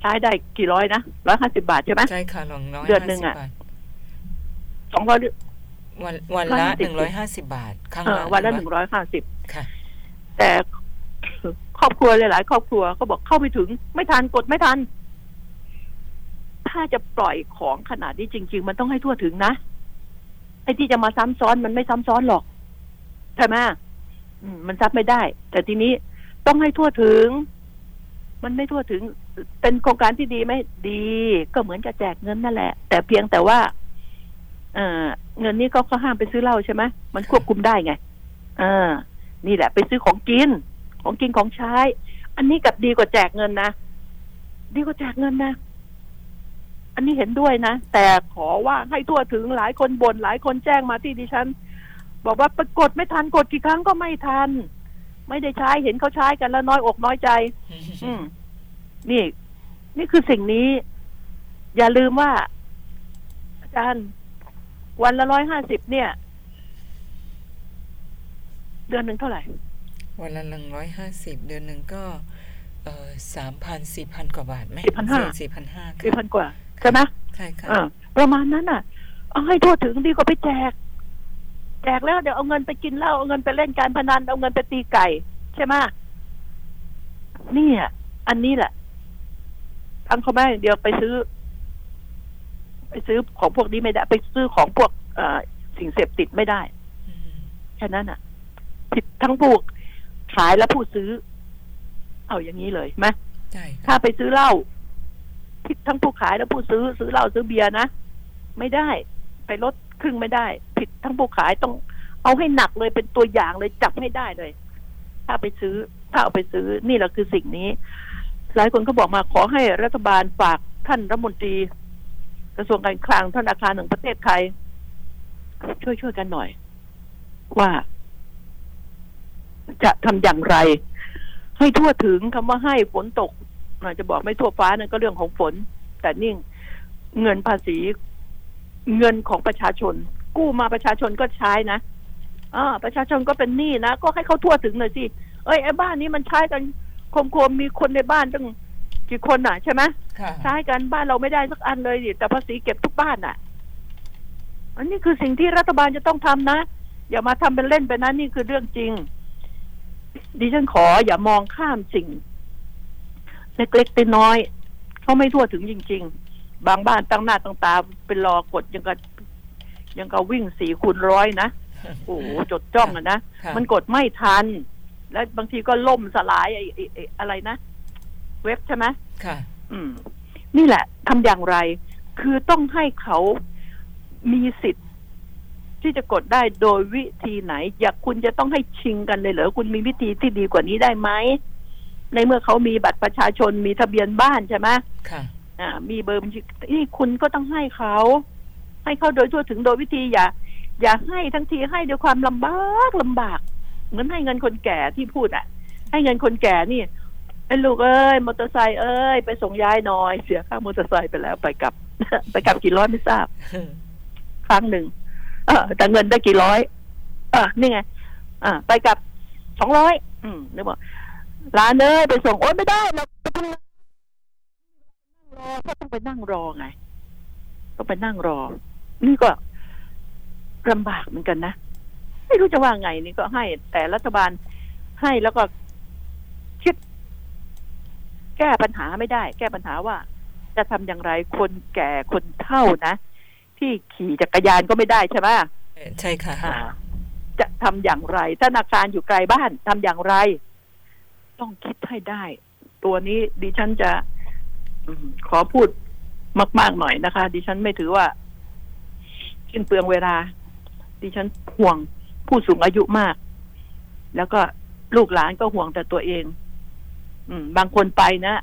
ใช้ได้กี่ร้อยนะร้อยห้าสิบาทใช่ไหมใช่ค่ะลองน้อยเดือนหนึ่งอะบาทสองร้อยวันวันละ150หนึ่งร้อยห้าสิบาทครั้งเออละวันละหนึ่งร้อยห้าสิบค่ะ แต่ครอบครัวหลายๆครอบครัวก็บอกเข้าไม่ถึง ไม่ทันกดไม่ทัน ถ้าจะปล่อยของขนาดนี้จริง ๆ มันต้องให้ทั่วถึงนะไอ้ที่จะมาซ้ำซ้อนมันไม่ซ้ำซ้อนหรอกใช่ไหมอื มันซับไม่ได้ แต่ทีนี้ต้องให้ทั่วถึง มันไม่ทั่วถึง เป็นโครงการที่ดีไหมดี ก็เหมือนจะแจกเงินนั่นแหละ แต่เพียงแต่ว่า เออเงินนี้ก็เขาห้ามไปซื้อเหล้าใช่ไหมมันควบคุมได้ไงเออนี่แหละ ไปซื้อของกิน ของกินของใช้ อันนี้กับดีกว่าแจกเงินนะดีกว่าแจกเงินนะอันนี้เห็นด้วยนะ แต่ขอว่าให้ทั่วถึงหลายคนบน่นหลายคนแจ้งมาที่ดิฉัน บอกว่าไปกดไม่ทันกดกี่ครั้งก็ไม่ทัน ไม่ได้ใช้เห็นเขาใช้กันแล้วน้อยอกน้อยใจ อืมนี่ นี่คือสิ่งนี้ อย่าลืมว่า อาจารย์ วันละร้อยห้าสิบเนี่ย เดือนหนึ่งเท่าไหร่ วันละหนึ่งร้อยห้าสิบเดือนหนึ่งก็เออสามพันสี่พันกว่าบาทไหม4,500สี่พันห้าสี่พันกว่า ใช่ไหมใช่ค่ะอ่าประมาณนั้นน่ะ เอาให้ทั่วถึงดีกว่าไปแจก แจกแล้วเดี๋ยวเอาเงินไปกินเหล้าเอาเงินไปเล่นการพนันเอาเงินไปตีไก่ ใช่ไหมนี่อะอันนี้แหละทั้งเขาไม่เดียวไปซื้อ ไปซื้อของพวกนี้ไม่ได้ ไปซื้อของพวกเอ่อสิ่งเสพติดไม่ได้อืมแค่นั้นอะ ผิดทั้งผู้ขายและผู้ซื้อ เอาอย่างนี้เลยไหมใช่ถ้าค่ะไปซื้อเหล้าผิดทั้งผู้ขายและผู้ซื้อ ซื้อเหล้าซื้อเบียร์นะไม่ได้ ไปลดครึ่งไม่ได้ ผิดทั้งผู้ขายต้องเอาให้หนักเลยเป็นตัวอย่างเลยจับให้ได้เลย ถ้าไปซื้อ ถ้าเอาไปซื้อนี่แหละคือสิ่งนี้ หลายคนก็บอกมาขอให้รัฐบาลฝากท่านรัฐมนตรี กระทรวงการคลังธนอาคารแห่งประเทศไทย ช่วยช่วยกันหน่อย ว่า จะทำอย่างไร ให้ทั่วถึงคำว่าให้ฝนตกอาจจะบอกไม่ทั่วฟ้านั่นก็เรื่องของฝน แต่นี่งเงินภาษี เงินของประชาชน กู้มาประชาชนก็ใช้นะอ่าประชาชนก็เป็นหนี้นะ ก็ให้เขาทั่วถึงหน่อยสิเอ้ยไอ้บ้านนี้มันใช้กันคมคมๆมีคนในบ้านตั้งกี่คนน่ะใช่ไหมค่ะใช้กันบ้านเราไม่ได้สักอันเลยดิแต่ภาษีเก็บทุกบ้านน่ะ อันนี้คือสิ่งที่รัฐบาลจะต้องทำนะ อย่ามาทำเป็นเล่นไปนะนี่คือเรื่องจริง ดิฉันขออย่ามองข้ามสิ่งเล็กๆน้อยๆเขาไม่ทั่วถึงจริง ๆ บางบ้านตั้งหน้าตั้งตาเป็นรอกดยังกับยังกับวิ่งสี่คูณร้อยนะโอ้โหจดจ้องอะนะค่ะมันกดไม่ทัน และบางทีก็ล่มสลายไอ้ไอ้ไอ้อะไรนะ เว็บใช่ไหมค่ะ อืม นี่แหละทำอย่างไร คือต้องให้เขามีสิทธิ์ที่จะกดได้โดยวิธีไหน อยากคุณจะต้องให้ชิงกันเลยเหรอคุณมีวิธีที่ดีกว่านี้ได้ไหมในเมื่อเขามีบัตรประชาชนมีทะเบียนบ้านใช่ไหมค่ะ อ่ามีเบอร์บัญชีนี่คุณก็ต้องให้เขาให้เขาโดยทั่วถึงโดยวิธีอย่า อย่าให้ทั้งทีให้ด้วยความลำบากลำบาก เหมือนให้เงินคนแก่ที่พูดอะ ให้เงินคนแก่นี่ไอ้ลูกเอ้ยมอเตอร์ไซค์เอ้ยไปส่งยายหน่อย เสียค่ามอเตอร์ไซค์ไปแล้วไปกลับ ไปกลับกี่ร้อยไม่ทราบ ครั้งหนึ่งเออแต่เงินได้กี่ร้อย เออนี่ไงอ่าไปกลับสองร้อยอืมนึกบอกร้านเอ้ยไปส่งโอ๊ยไม่ได้เรา อก็ต้องไปนั่งรอไงต้องไปนั่งรอ นี่ก็ลำบากเหมือนกันนะไม่รู้จะว่าไงนี่ก็ให้ แต่รัฐบาลให้แล้วก็คิด แก้ปัญหาไม่ได้ แก้ปัญหาว่า จะทำอย่างไรคนแก่คนเฒ่านะที่ขี่จักรยานก็ไม่ได้ใช่ไหมเอ่อใช่ค่ะอ่าจะทำอย่างไรธนาคารอยู่ไกลบ้านทำอย่างไร ต้องคิดให้ได้ ตัวนี้ดิฉันจะอืม ขอพูดมาก ๆ หน่อยนะคะ ดิฉันไม่ถือว่าสิ้นเปลืองเวลา ดิฉันห่วงผู้สูงอายุมาก แล้วก็ลูกหลานก็ห่วงแต่ตัวเอง อืม บางคนไปนะ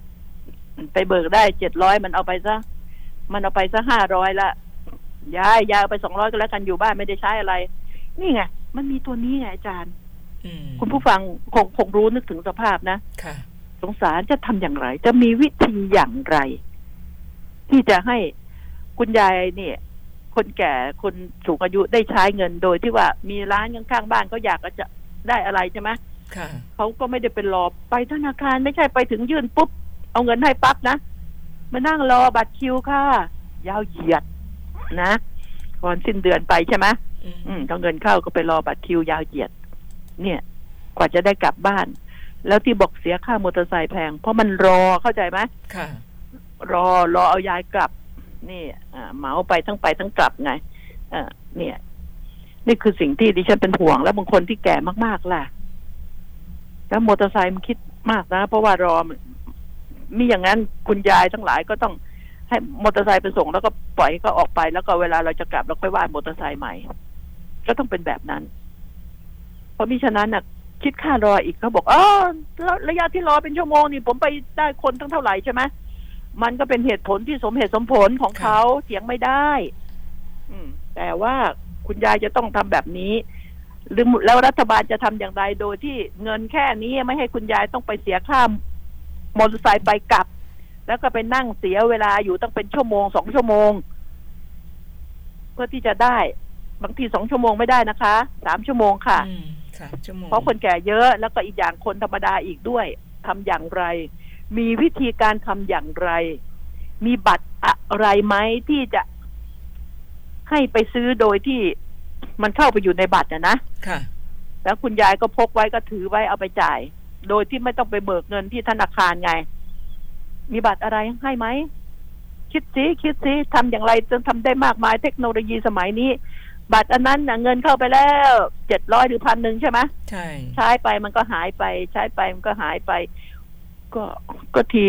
ไปเบิกได้เจ็ดร้อยมันเอาไปซะมันเอาไปซะห้าร้อยละยายยายเอาไปสองร้อยก็แล้วกันอยู่บ้านไม่ได้ใช้อะไร นี่ไง มันมีตัวนี้ไงอาจารย์อืมคุณผู้ฟังคงคงรู้นึกถึงสภาพนะค่ะ สงสารจะทำอย่างไร จะมีวิธีอย่างไร ที่จะให้คุณยายเนี่ย คนแก่คนสูงอายุได้ใช้เงินโดยที่ว่ามีร้านข้างๆบ้านเขาอยากจะได้อะไรใช่ไหมค่ะเขาก็ไม่ได้เป็นรอไปธนาคารไม่ใช่ไปถึงยื่นปุ๊บ เอาเงินให้ปั๊บนะมานั่งรอบัตรคิวค่ะ ยาวเหยียดนะก่อนสิ้นเดือนไปใช่ไหมอืมอืมต้องเงินเข้าก็ไปรอบัตรคิวยาวเหยียด เนี่ย กว่าจะได้กลับบ้าน แล้วที่บอกเสียค่ามอเตอร์ไซค์แพง เพราะมันรอเข้าใจไหมค่ะ รอรอเอายายกลับ นี่อ่าเหมาไปทั้งไปทั้งกลับไงเอ่าเนี่ย นี่คือสิ่งที่ดิฉันเป็นห่วง แล้วบางคนที่แก่มากๆล่ะ แล้วมอเตอร์ไซค์มันคิดมากนะ เพราะว่ารอมันมีอย่างนั้นคุณยายทั้งหลายก็ต้องให้มอเตอร์ไซค์ไปส่งแล้วก็ปล่อยให้เขาออกไป แล้วก็เวลาเราจะกลับเราค่อยว่ามอเตอร์ไซค์ใหม่ ก็ต้องเป็นแบบนั้น เพราะมิฉะนั้นน่ะ คิดค่ารออีกเขาบอกอ๋อแล้วระยะที่รอเป็นชั่วโมงนี่ผมไปได้คนตั้งเท่าไหร่ใช่ไหมมันก็เป็นเหตุผลที่สมเหตุสมผลของเขาเถียงไม่ได้ อืม แต่ว่าคุณยายจะต้องทำแบบนี้หรือแล้วรัฐบาลจะทำอย่างไรโดยที่เงินแค่นี้ไม่ให้คุณยายต้องไปเสียค่ามอเตอร์ไซค์ไปกลับ แล้วก็ไปนั่งเสียเวลาอยู่ต้องเป็นชั่วโมงสองชั่วโมง เพื่อที่จะได้ บางทีสองชั่วโมงไม่ได้นะคะสามชั่วโมงค่ะ อืมสามชั่วโมงเพราะคนแก่เยอะแล้วก็อีกอย่างคนธรรมดาอีกด้วยทำอย่างไร มีวิธีการทำอย่างไร มีบัตรอะไรไหมที่จะให้ไปซื้อโดยที่มันเข้าไปอยู่ในบัตรนะนะค่ะแล้วคุณยายก็พกไว้ก็ถือไว้เอาไปจ่าย โดยที่ไม่ต้องไปเบิกเงินที่ธนาคารไง มีบัตรอะไรให้ไหม คิดสิคิดสิทำอย่างไรจนทำได้มากมายเทคโนโลยีสมัยนี้ บัตรอันนั้นนะเงินเข้าไปแล้วเจ็ดร้อยหรือพันหนึ่งใช่ไหมใช่ใช้ไปมันก็หายไป ใช้ไปมันก็หายไป ก็ก็ที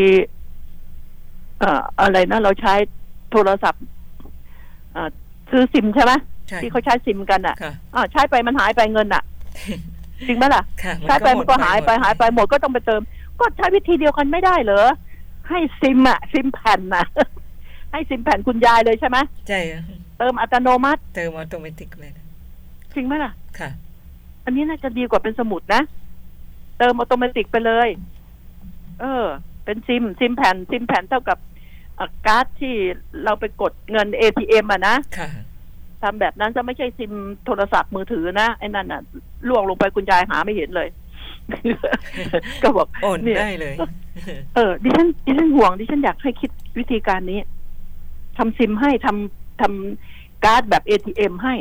เอ่ออะไรนะเราใช้โทรศัพท์อ่าซื้อซิมใช่ไหมใช่ที่เขาใช้ซิมกันอะค่ะอ่าใช้ไปมันหายไปเงินอะ จริงไหมล่ะค่ะ ใช้ไปมันก็หายไปหายไปหมดก็ต้องไปเติม ก็ใช้วิธีเดียวกันไม่ได้เหรอให้ซิมอะ ซิมแผ่นน่ะ ให้ซิมแผ่นคุณยายเลยใช่ไหมใช่ เติมอัตโนมัติ เติม automatic เลยนะจริงไหมล่ะ ค่ะ อันนี้น่าจะดีกว่าเป็นสมุดนะ เติม automatic ไปเลย เออ เป็นซิม ซิมแผ่น ซิมแผ่นเท่ากับอะการ์ดที่เราไปกดเงิน ATM อะนะค่ะทำแบบนั้นจะไม่ใช่ซิมโทรศัพท์มือถือนะ ไอ้นั่นน่ะร่วงลงไปคุณยายหาไม่เห็นเลย ก็บอกโอนเนี่ยได้เลย เออ ดิฉันดิฉันห่วงดิฉันอยากให้คิดวิธีการนี้ทำซิมให้ทำ ทำการ์ดแบบ ATM ให้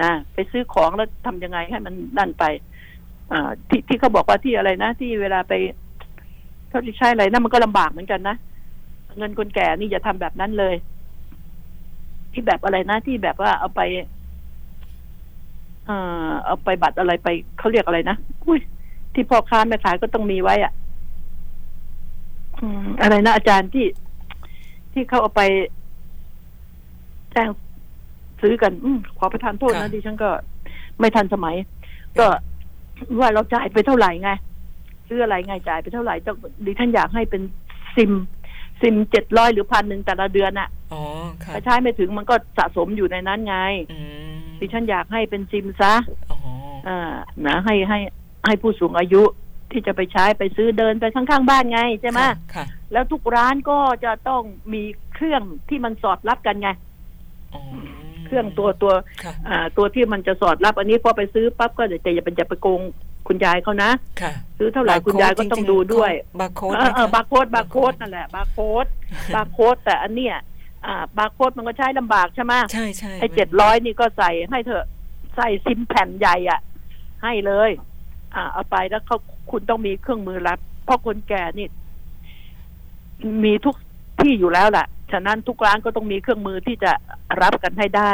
อ่าไปซื้อของแล้วทำยังไงให้มันนั่นไป อ่า ที่ที่เขาบอกว่าที่อะไรนะ ที่เวลาไปเขาจะใช้อะไรนั่นมันก็ลำบากเหมือนกันนะเงินคนแก่นี่อย่าทำแบบนั้นเลย ที่แบบอะไรนะที่แบบว่าเอาไปเอ่อเอาไปบัตรอะไรไปเขาเรียกอะไรนะอุ้ยที่พ่อค้าแม่ขายก็ต้องมีไว้อะอะไรนะอาจารย์ที่ที่เขาเอาไป แจ้งซื้อกัน อืมขอประทานโทษค่ะ นะดิฉันก็ไม่ทันสมัย ก็ว่าเราจ่ายไปเท่าไหร่ไง ซื้ออะไรไงจ่ายไปเท่าไหร่ต้องดิฉันอยากให้เป็นซิม ซิมเจ็ดร้อยหรือพันหนึ่งแต่ละเดือนอะอ๋อค่ะถ้าใช้ไม่ถึงมันก็สะสมอยู่ในนั้นไง อืมดิฉันอยากให้เป็นซิมซะ อ๋ออ่านะให้ให้ให้ผู้สูงอายุที่จะไปใช้ไปซื้อเดินไปข้างๆบ้านไงใช่ไหมค่ะค่ะ แล้วทุกร้านก็จะต้องมีเครื่องที่มันสอดรับกันไงอ๋อ เครื่องตัวตัวค่ะอ่าตัวที่มันจะสอดรับ อันนี้พอไปซื้อปั๊บก็เดี๋ยวจะอย่าเป็นจะไปโกงคุณยายเขานะค่ะซื้อเท่าไหร่คุณยายก็ต้องดูด้วยบาร์โค้ดเออเออบาร์โค้ดบาร์โค้ดนั่นแหละบาร์โค้ดบาร์โค้ดแต่อันเนี้ยอ่าบาร์โค้ดมันก็ใช้ลำบากใช่ไหมใช่ใช่ไอ้เจ็ดร้อยนี่ก็ใส่ให้เถอะใส่ซิมแผ่นใหญ่อะ ให้เลย อ่า เอาไปแล้วเขาคุณต้องมีเครื่องมือรับเพราะคนแก่นี่ มีทุกที่อยู่แล้วแหละ ฉะนั้นทุกร้านก็ต้องมีเครื่องมือที่จะรับกันให้ได้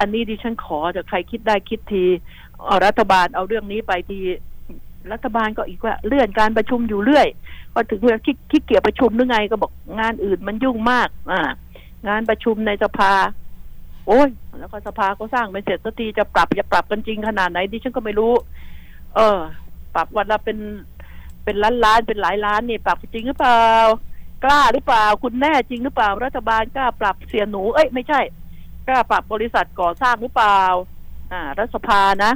อันนี้ดิฉันขอจะใครคิดได้คิดทีรัฐบาลเอาเรื่องนี้ไปทีรัฐบาลก็อีกว่าเลื่อนการประชุมอยู่เรื่อยพอถึงเวลาขี้เกียจประชุมหรือไงก็บอกงานอื่นมันยุ่งมาก อ่า งานประชุมในสภา โอ้ย แล้วก็สภาก็สร้างไม่เสร็จสักทีจะปรับจะปรับกันจริงขนาดไหนดิฉันก็ไม่รู้ เออ ปรับวันละเป็นเป็นล้านล้านๆเป็นหลายล้านนี่ปรับจริงหรือเปล่า กล้าหรือเปล่าคุณแน่จริงหรือเปล่ารัฐบาลกล้าปรับเสียหนู เอ้ยไม่ใช่กล้าปรับบริษัทก่อสร้างหรือเปล่า อ่า รัฐสภานะ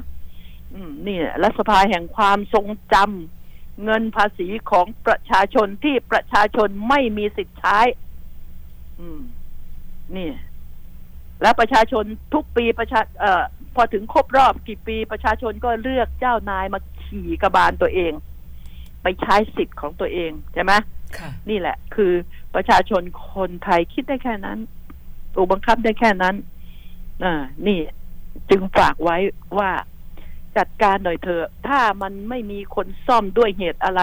อืม นี่รัฐสภาแห่งความทรงจำเงินภาษีของประชาชนที่ประชาชนไม่มีสิทธิ์ใช้ อืม นี่ แล้วประชาชนทุกปีประชา เอ่อ พอถึงครบรอบกี่ปีประชาชนก็เลือกเจ้านายมาขี่กระบาลตัวเอง ไปใช้สิทธิ์ของตัวเองใช่ไหม นี่แหละ คือประชาชนคนไทยคิดได้แค่นั้นถูกบังคับได้แค่นั้นอ่านี่จึงฝากไว้ว่าจัดการหน่อยเถอะถ้ามันไม่มีคนซ่อมด้วยเหตุอะไร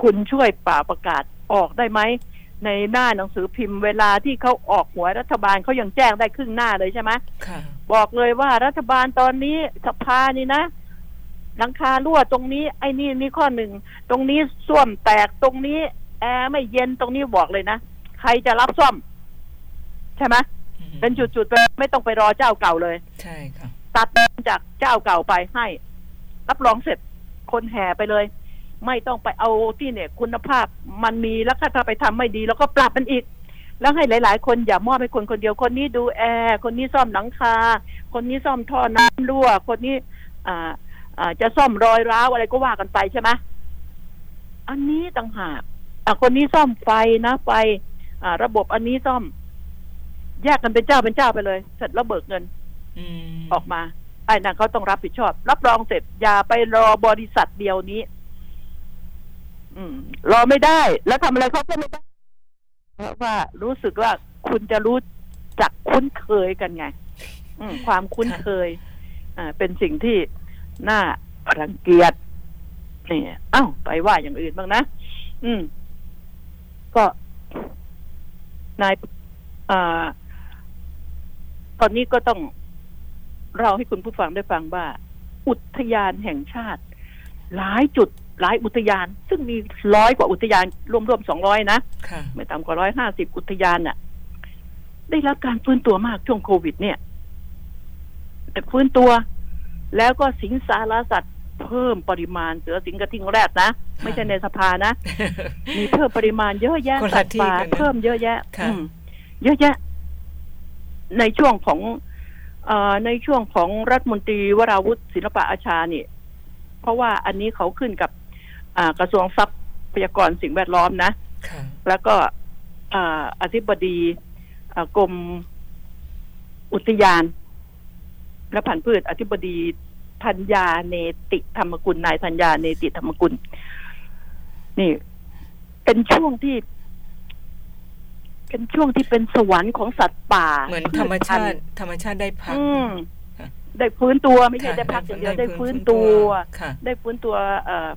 คุณช่วยป่าประกาศออกได้ไหม ในหน้าหนังสือพิมพ์เวลาที่เขาออกหัวยรัฐบาลเขายังแจ้งได้ครึ่งหน้าเลยใช่ไหมค่ะบอกเลยว่ารัฐบาลตอนนี้สภานี่นะหลังคารั่วตรงนี้ไอ้นี่นี่ข้อหนึ่ง ตรงนี้ส้วมแตกตรงนี้ แอร์ไม่เย็นตรงนี้บอกเลยนะ ใครจะรับซ่อม ใช่ไหมอืมเป็นจุดๆไปไม่ต้องไปรอเจ้าเก่าเลย ใช่ค่ะตัดจากเจ้าเก่าไปให้ รับรองเสร็จคนแห่ไปเลย ไม่ต้องไปเอาที่เนี่ย คุณภาพมันมีแล้วถ้าไปทำไม่ดี แล้วก็ปรับมันอีก แล้วให้หลาย ๆ คนอย่ามอบให้คนคนเดียวคนนี้ดูแอร์คนนี้ซ่อมหลังคา คนนี้ซ่อมท่อน้ำรั่ว คนนี้ อ่าอ่าจะซ่อมรอยร้าวอะไรก็ว่ากันไปใช่ไหมอันนี้ต่างหาก อ่าคนนี้ซ่อมไฟนะไฟอ่า ระบบอันนี้ซ่อม แยกกันเป็นเจ้าเป็นเจ้าไปเลย เสร็จแล้วเบิกเงินอืมออกมาไอ้นั่นเขาต้องรับผิดชอบ รับรองเสร็จอย่าไปรอบริษัทเดียวนี้ อืม รอไม่ได้ แล้วทำอะไรเขาก็ไม่ได้เพราะว่ารู้สึกว่าคุณจะรู้จักคุ้นเคยกันไง อืม ความคุ้นเคย อ่า เป็นสิ่งที่น่ารังเกียจนี่เอ้าไปว่าอย่างอื่นบ้างนะอืม ก็นายอ่าตอนนี้ก็ต้องเราให้คุณผู้ฟังได้ฟังว่า อุทยานแห่งชาติ หลายจุดหลายอุทยาน ซึ่งมีร้อยกว่าอุทยาน รวมๆสองร้อยนะค่ะไม่ต่ำกว่าร้อยห้าสิบอุทยานน่ะ ได้รับการฟื้นตัวมากช่วงโควิด เนี่ยแต่ฟื้นตัว แล้วก็สิงสารสัตว์ เพิ่มปริมาณเสือสิงกระทิงแรดนะ ไม่ใช่ในสภานะ มีเพิ่มปริมาณเยอะแยะคนละสัตว์ป่าที่กันนะเพิ่มเยอะแยะค่ะอืมเยอะแยะ ในช่วงของเออในช่วงของรัฐมนตรีวราวุฒิศิลปะอาชาเนี่ยเพราะว่าอันนี้เขาขึ้นกับอ่ากระทรวงทรัพยากรสิ่งแวดล้อมนะค่ะแล้วก็อ่าอธิบดีอ่ากรมอุทยาน และพันธุ์พืชอธิบดี ธัญญาเนติธรรมกุลนายธัญญาเนติธรรมกุล นี่ เป็นช่วงที่ เป็นช่วงที่เป็นสวรรค์ของสัตว์ป่า เหมือนธรรมชาติ ธรรมชาติได้พักอืมค่ะได้ฟื้นตัวไม่ใช่ค่ะได้พักอย่างเดียวได้ได้ฟื้ฟื้นนตัวค่ะได้ฟื้นตัวเอ่อ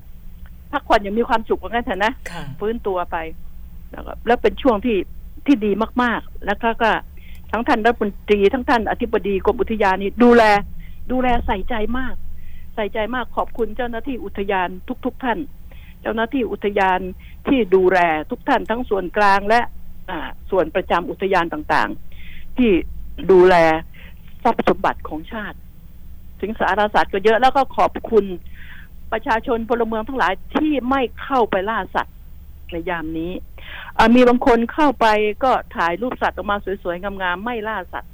พักผ่อนอย่างมีความสุขว่างั้นเถอะนะค่ะฟื้นตัวไป แล้วก็แล้วเป็นช่วงที่ที่ดีมาก ๆ แล้วก็ก็ทั้งท่านรัฐมนตรีทั้งท่านอธิบดีกรมอุทยานนี่ดูแล ดูแลใส่ใจมาก ใส่ใจมากขอบคุณเจ้าหน้าที่อุทยานทุกๆท่าน เจ้าหน้าที่อุทยานที่ดูแลทุกท่านทั้งส่วนกลางและอ่าส่วนประจำอุทยานต่างๆ ที่ดูแลทรัพย์สมบัติของชาติสิงสารสัตว์ก็เยอะแล้วก็ขอบคุณประชาชนพลเมืองทั้งหลายที่ไม่เข้าไปล่าสัตว์ในยามนี้มีบางคนเข้าไปก็ถ่ายรูปสัตว์ออกมาสวยๆงามๆไม่ล่าสัตว์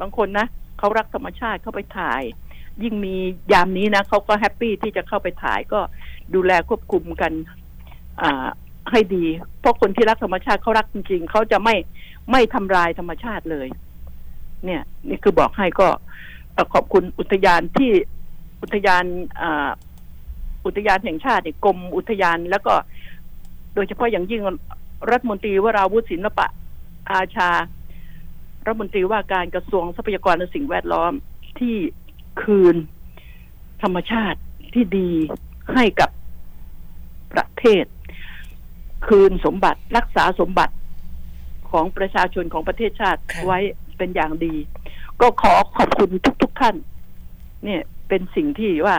บางคนนะ เขารักธรรมชาติเข้าไปถ่าย ยิ่งมียามนี้นะเขาก็แฮปปี้ที่จะเข้าไปถ่ายก็ดูแลควบคุมกันอ่าให้ดี เพราะคนที่รักธรรมชาติเขารักจริง ๆเขาจะไม่ไม่ทำลายธรรมชาติเลย เนี่ย นี่คือบอกให้ก็ขอบคุณอุทยานที่อุทยานออุทยานแห่งชาติเนี่ยกรมอุทยานแล้วก็ โดยเฉพาะอย่างยิ่งรัฐมนตรีวราวุฒิศิลปะอาชา รัฐมนตรีว่าการกระทรวงทรัพยากรและสิ่งแวดล้อมที่คืนธรรมชาติที่ดีให้กับประเทศ คืนสมบัติรักษาสมบัติของประชาชนของประเทศชาติค่ะไว้เป็นอย่างดี ก็ขอขอบคุณทุก ๆทท่าน เนี่ยเป็นสิ่งที่ว่า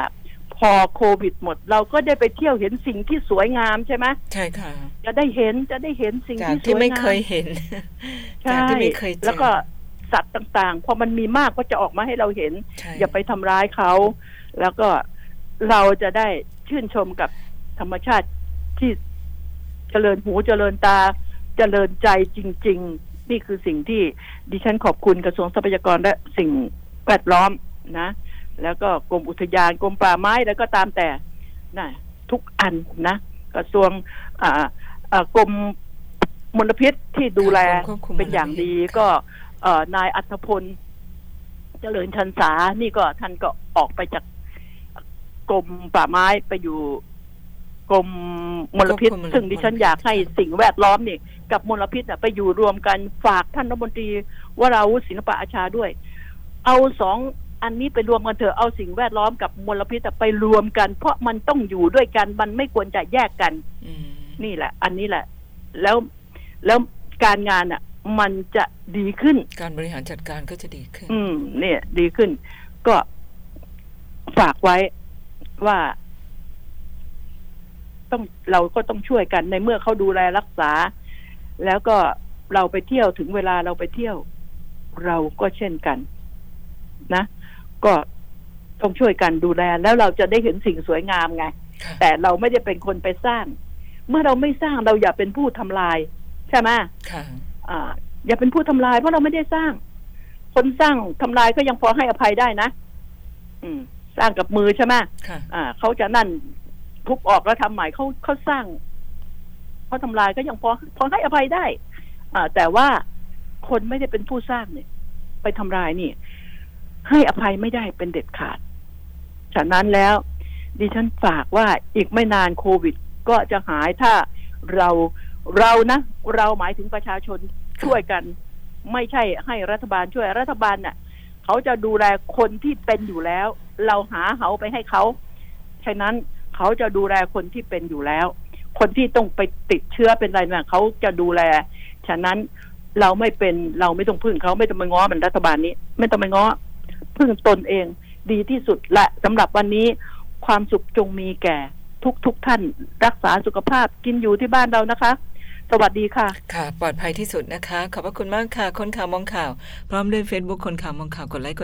พอโควิดหมด เราก็ได้ไปเที่ยวเห็นสิ่งที่สวยงามใช่ไหมใช่ค่ะ จะได้เห็นจะได้เห็นสิ่งจากที่สที่วยไม่งามเคยเห็นใช่จากที่ไม่เคยเจอแล้วก็สัตว์ต่างๆ พอมันมีมากก็จะออกมาให้เราเห็นใช่อย่าไปทำร้ายเขา แล้วก็เราจะได้ชื่นชมกับธรรมชาติที่เจริญหูเจริญตาเจริญใจจริง ๆ นี่คือสิ่งที่ดิฉันขอบคุณกระทรวงทรัพยากรและสิ่งแวดล้อมนะ แล้วก็กรมอุทยานกรมป่าไม้แล้วก็ตามแต่นะทุกอันนะกระทรวงอ่าอ่ากรมมลพิษที่ดูแลกรมควบคุมเป็นอย่างดีมลพิษก็เอ่อนายอัธพล เจริญชันษา นี่ก็ท่านก็ออกไปจากกรมป่าไม้ไปอยู่กรมมลพิษควบคุมมลซึ่งดิฉันมลพิษอยากให้สิ่งแวดล้อมนี่กับมลพิษน่ะไปอยู่รวมกันฝากท่านรัฐมนตรีวราวุฒิศิลปะอาชาด้วย เอาสอง อันนี้ไปรวมกันเถอะเอาสิ่งแวดล้อมกับมลพิษน่ะไปรวมกัน เพราะมันต้องอยู่ด้วยกันมันไม่ควรจะแยกกันอืมนี่แหละ อันนี้แหละ แล้วแล้วการงานอะ มันจะดีขึ้น การบริหารจัดการก็จะดีขึ้น อืม เนี่ย ดีขึ้น ก็ฝากไว้ว่า ต้องเราก็ต้องช่วยกันในเมื่อเขาดูแลรักษา แล้วก็เราไปเที่ยวถึงเวลาเราไปเที่ยว เราก็เช่นกัน นะ ก็ต้องช่วยกันดูแล แล้วเราจะได้เห็นสิ่งสวยงามไงค่ะแต่เราไม่ได้เป็นคนไปสร้าง เมื่อเราไม่สร้างเราอย่าเป็นผู้ทำลาย ใช่ไหมค่ะอ่าอย่าเป็นผู้ทำลายเพราะเราไม่ได้สร้าง คนสร้างทำลายก็ยังพอให้อภัยได้นะ อืม สร้างกับมือใช่ไหมค่ะอ่าเขาจะนั่นทุบออกแล้วทำใหม่เขาเขาสร้างเขาทำลายก็ยังพอพอให้อภัยได้ อ่า แต่ว่าคนไม่ได้เป็นผู้สร้างเนี่ย ไปทำลายนี่ ให้อภัยไม่ได้เป็นเด็ดขาด ฉะนั้นแล้ว ดิฉันฝากว่าอีกไม่นานโควิด ก็จะหายถ้าเราเรานะ เราหมายถึงประชาชนช่วยกัน ไม่ใช่ให้รัฐบาลช่วยรัฐบาลน่ะ เขาจะดูแลคนที่เป็นอยู่แล้ว เราหาเขาไปให้เขาฉะนั้นเขาจะดูแลคนที่เป็นอยู่แล้ว คนที่ต้องไปติดเชื้อเป็นอะไรน่ะเขาจะดูแล ฉะนั้นเราไม่เป็นเราไม่ต้องพึ่งเขาไม่ต้องไปง้อมันรัฐบาลนี้ ไม่ต้องไปง้อ พึ่งตนเองดีที่สุดและสำหรับวันนี้ความสุขจงมีแก่ทุกทุกท่านรักษาสุขภาพกินอยู่ที่บ้านเรานะคะ สวัสดีค่ะ ค่ะ ปลอดภัยที่สุดนะคะ ขอบพระคุณมากค่ะ คนข่าวมองข่าว พร้อมด้วย Facebook คนข่าวมองข่าวกดไลค์กด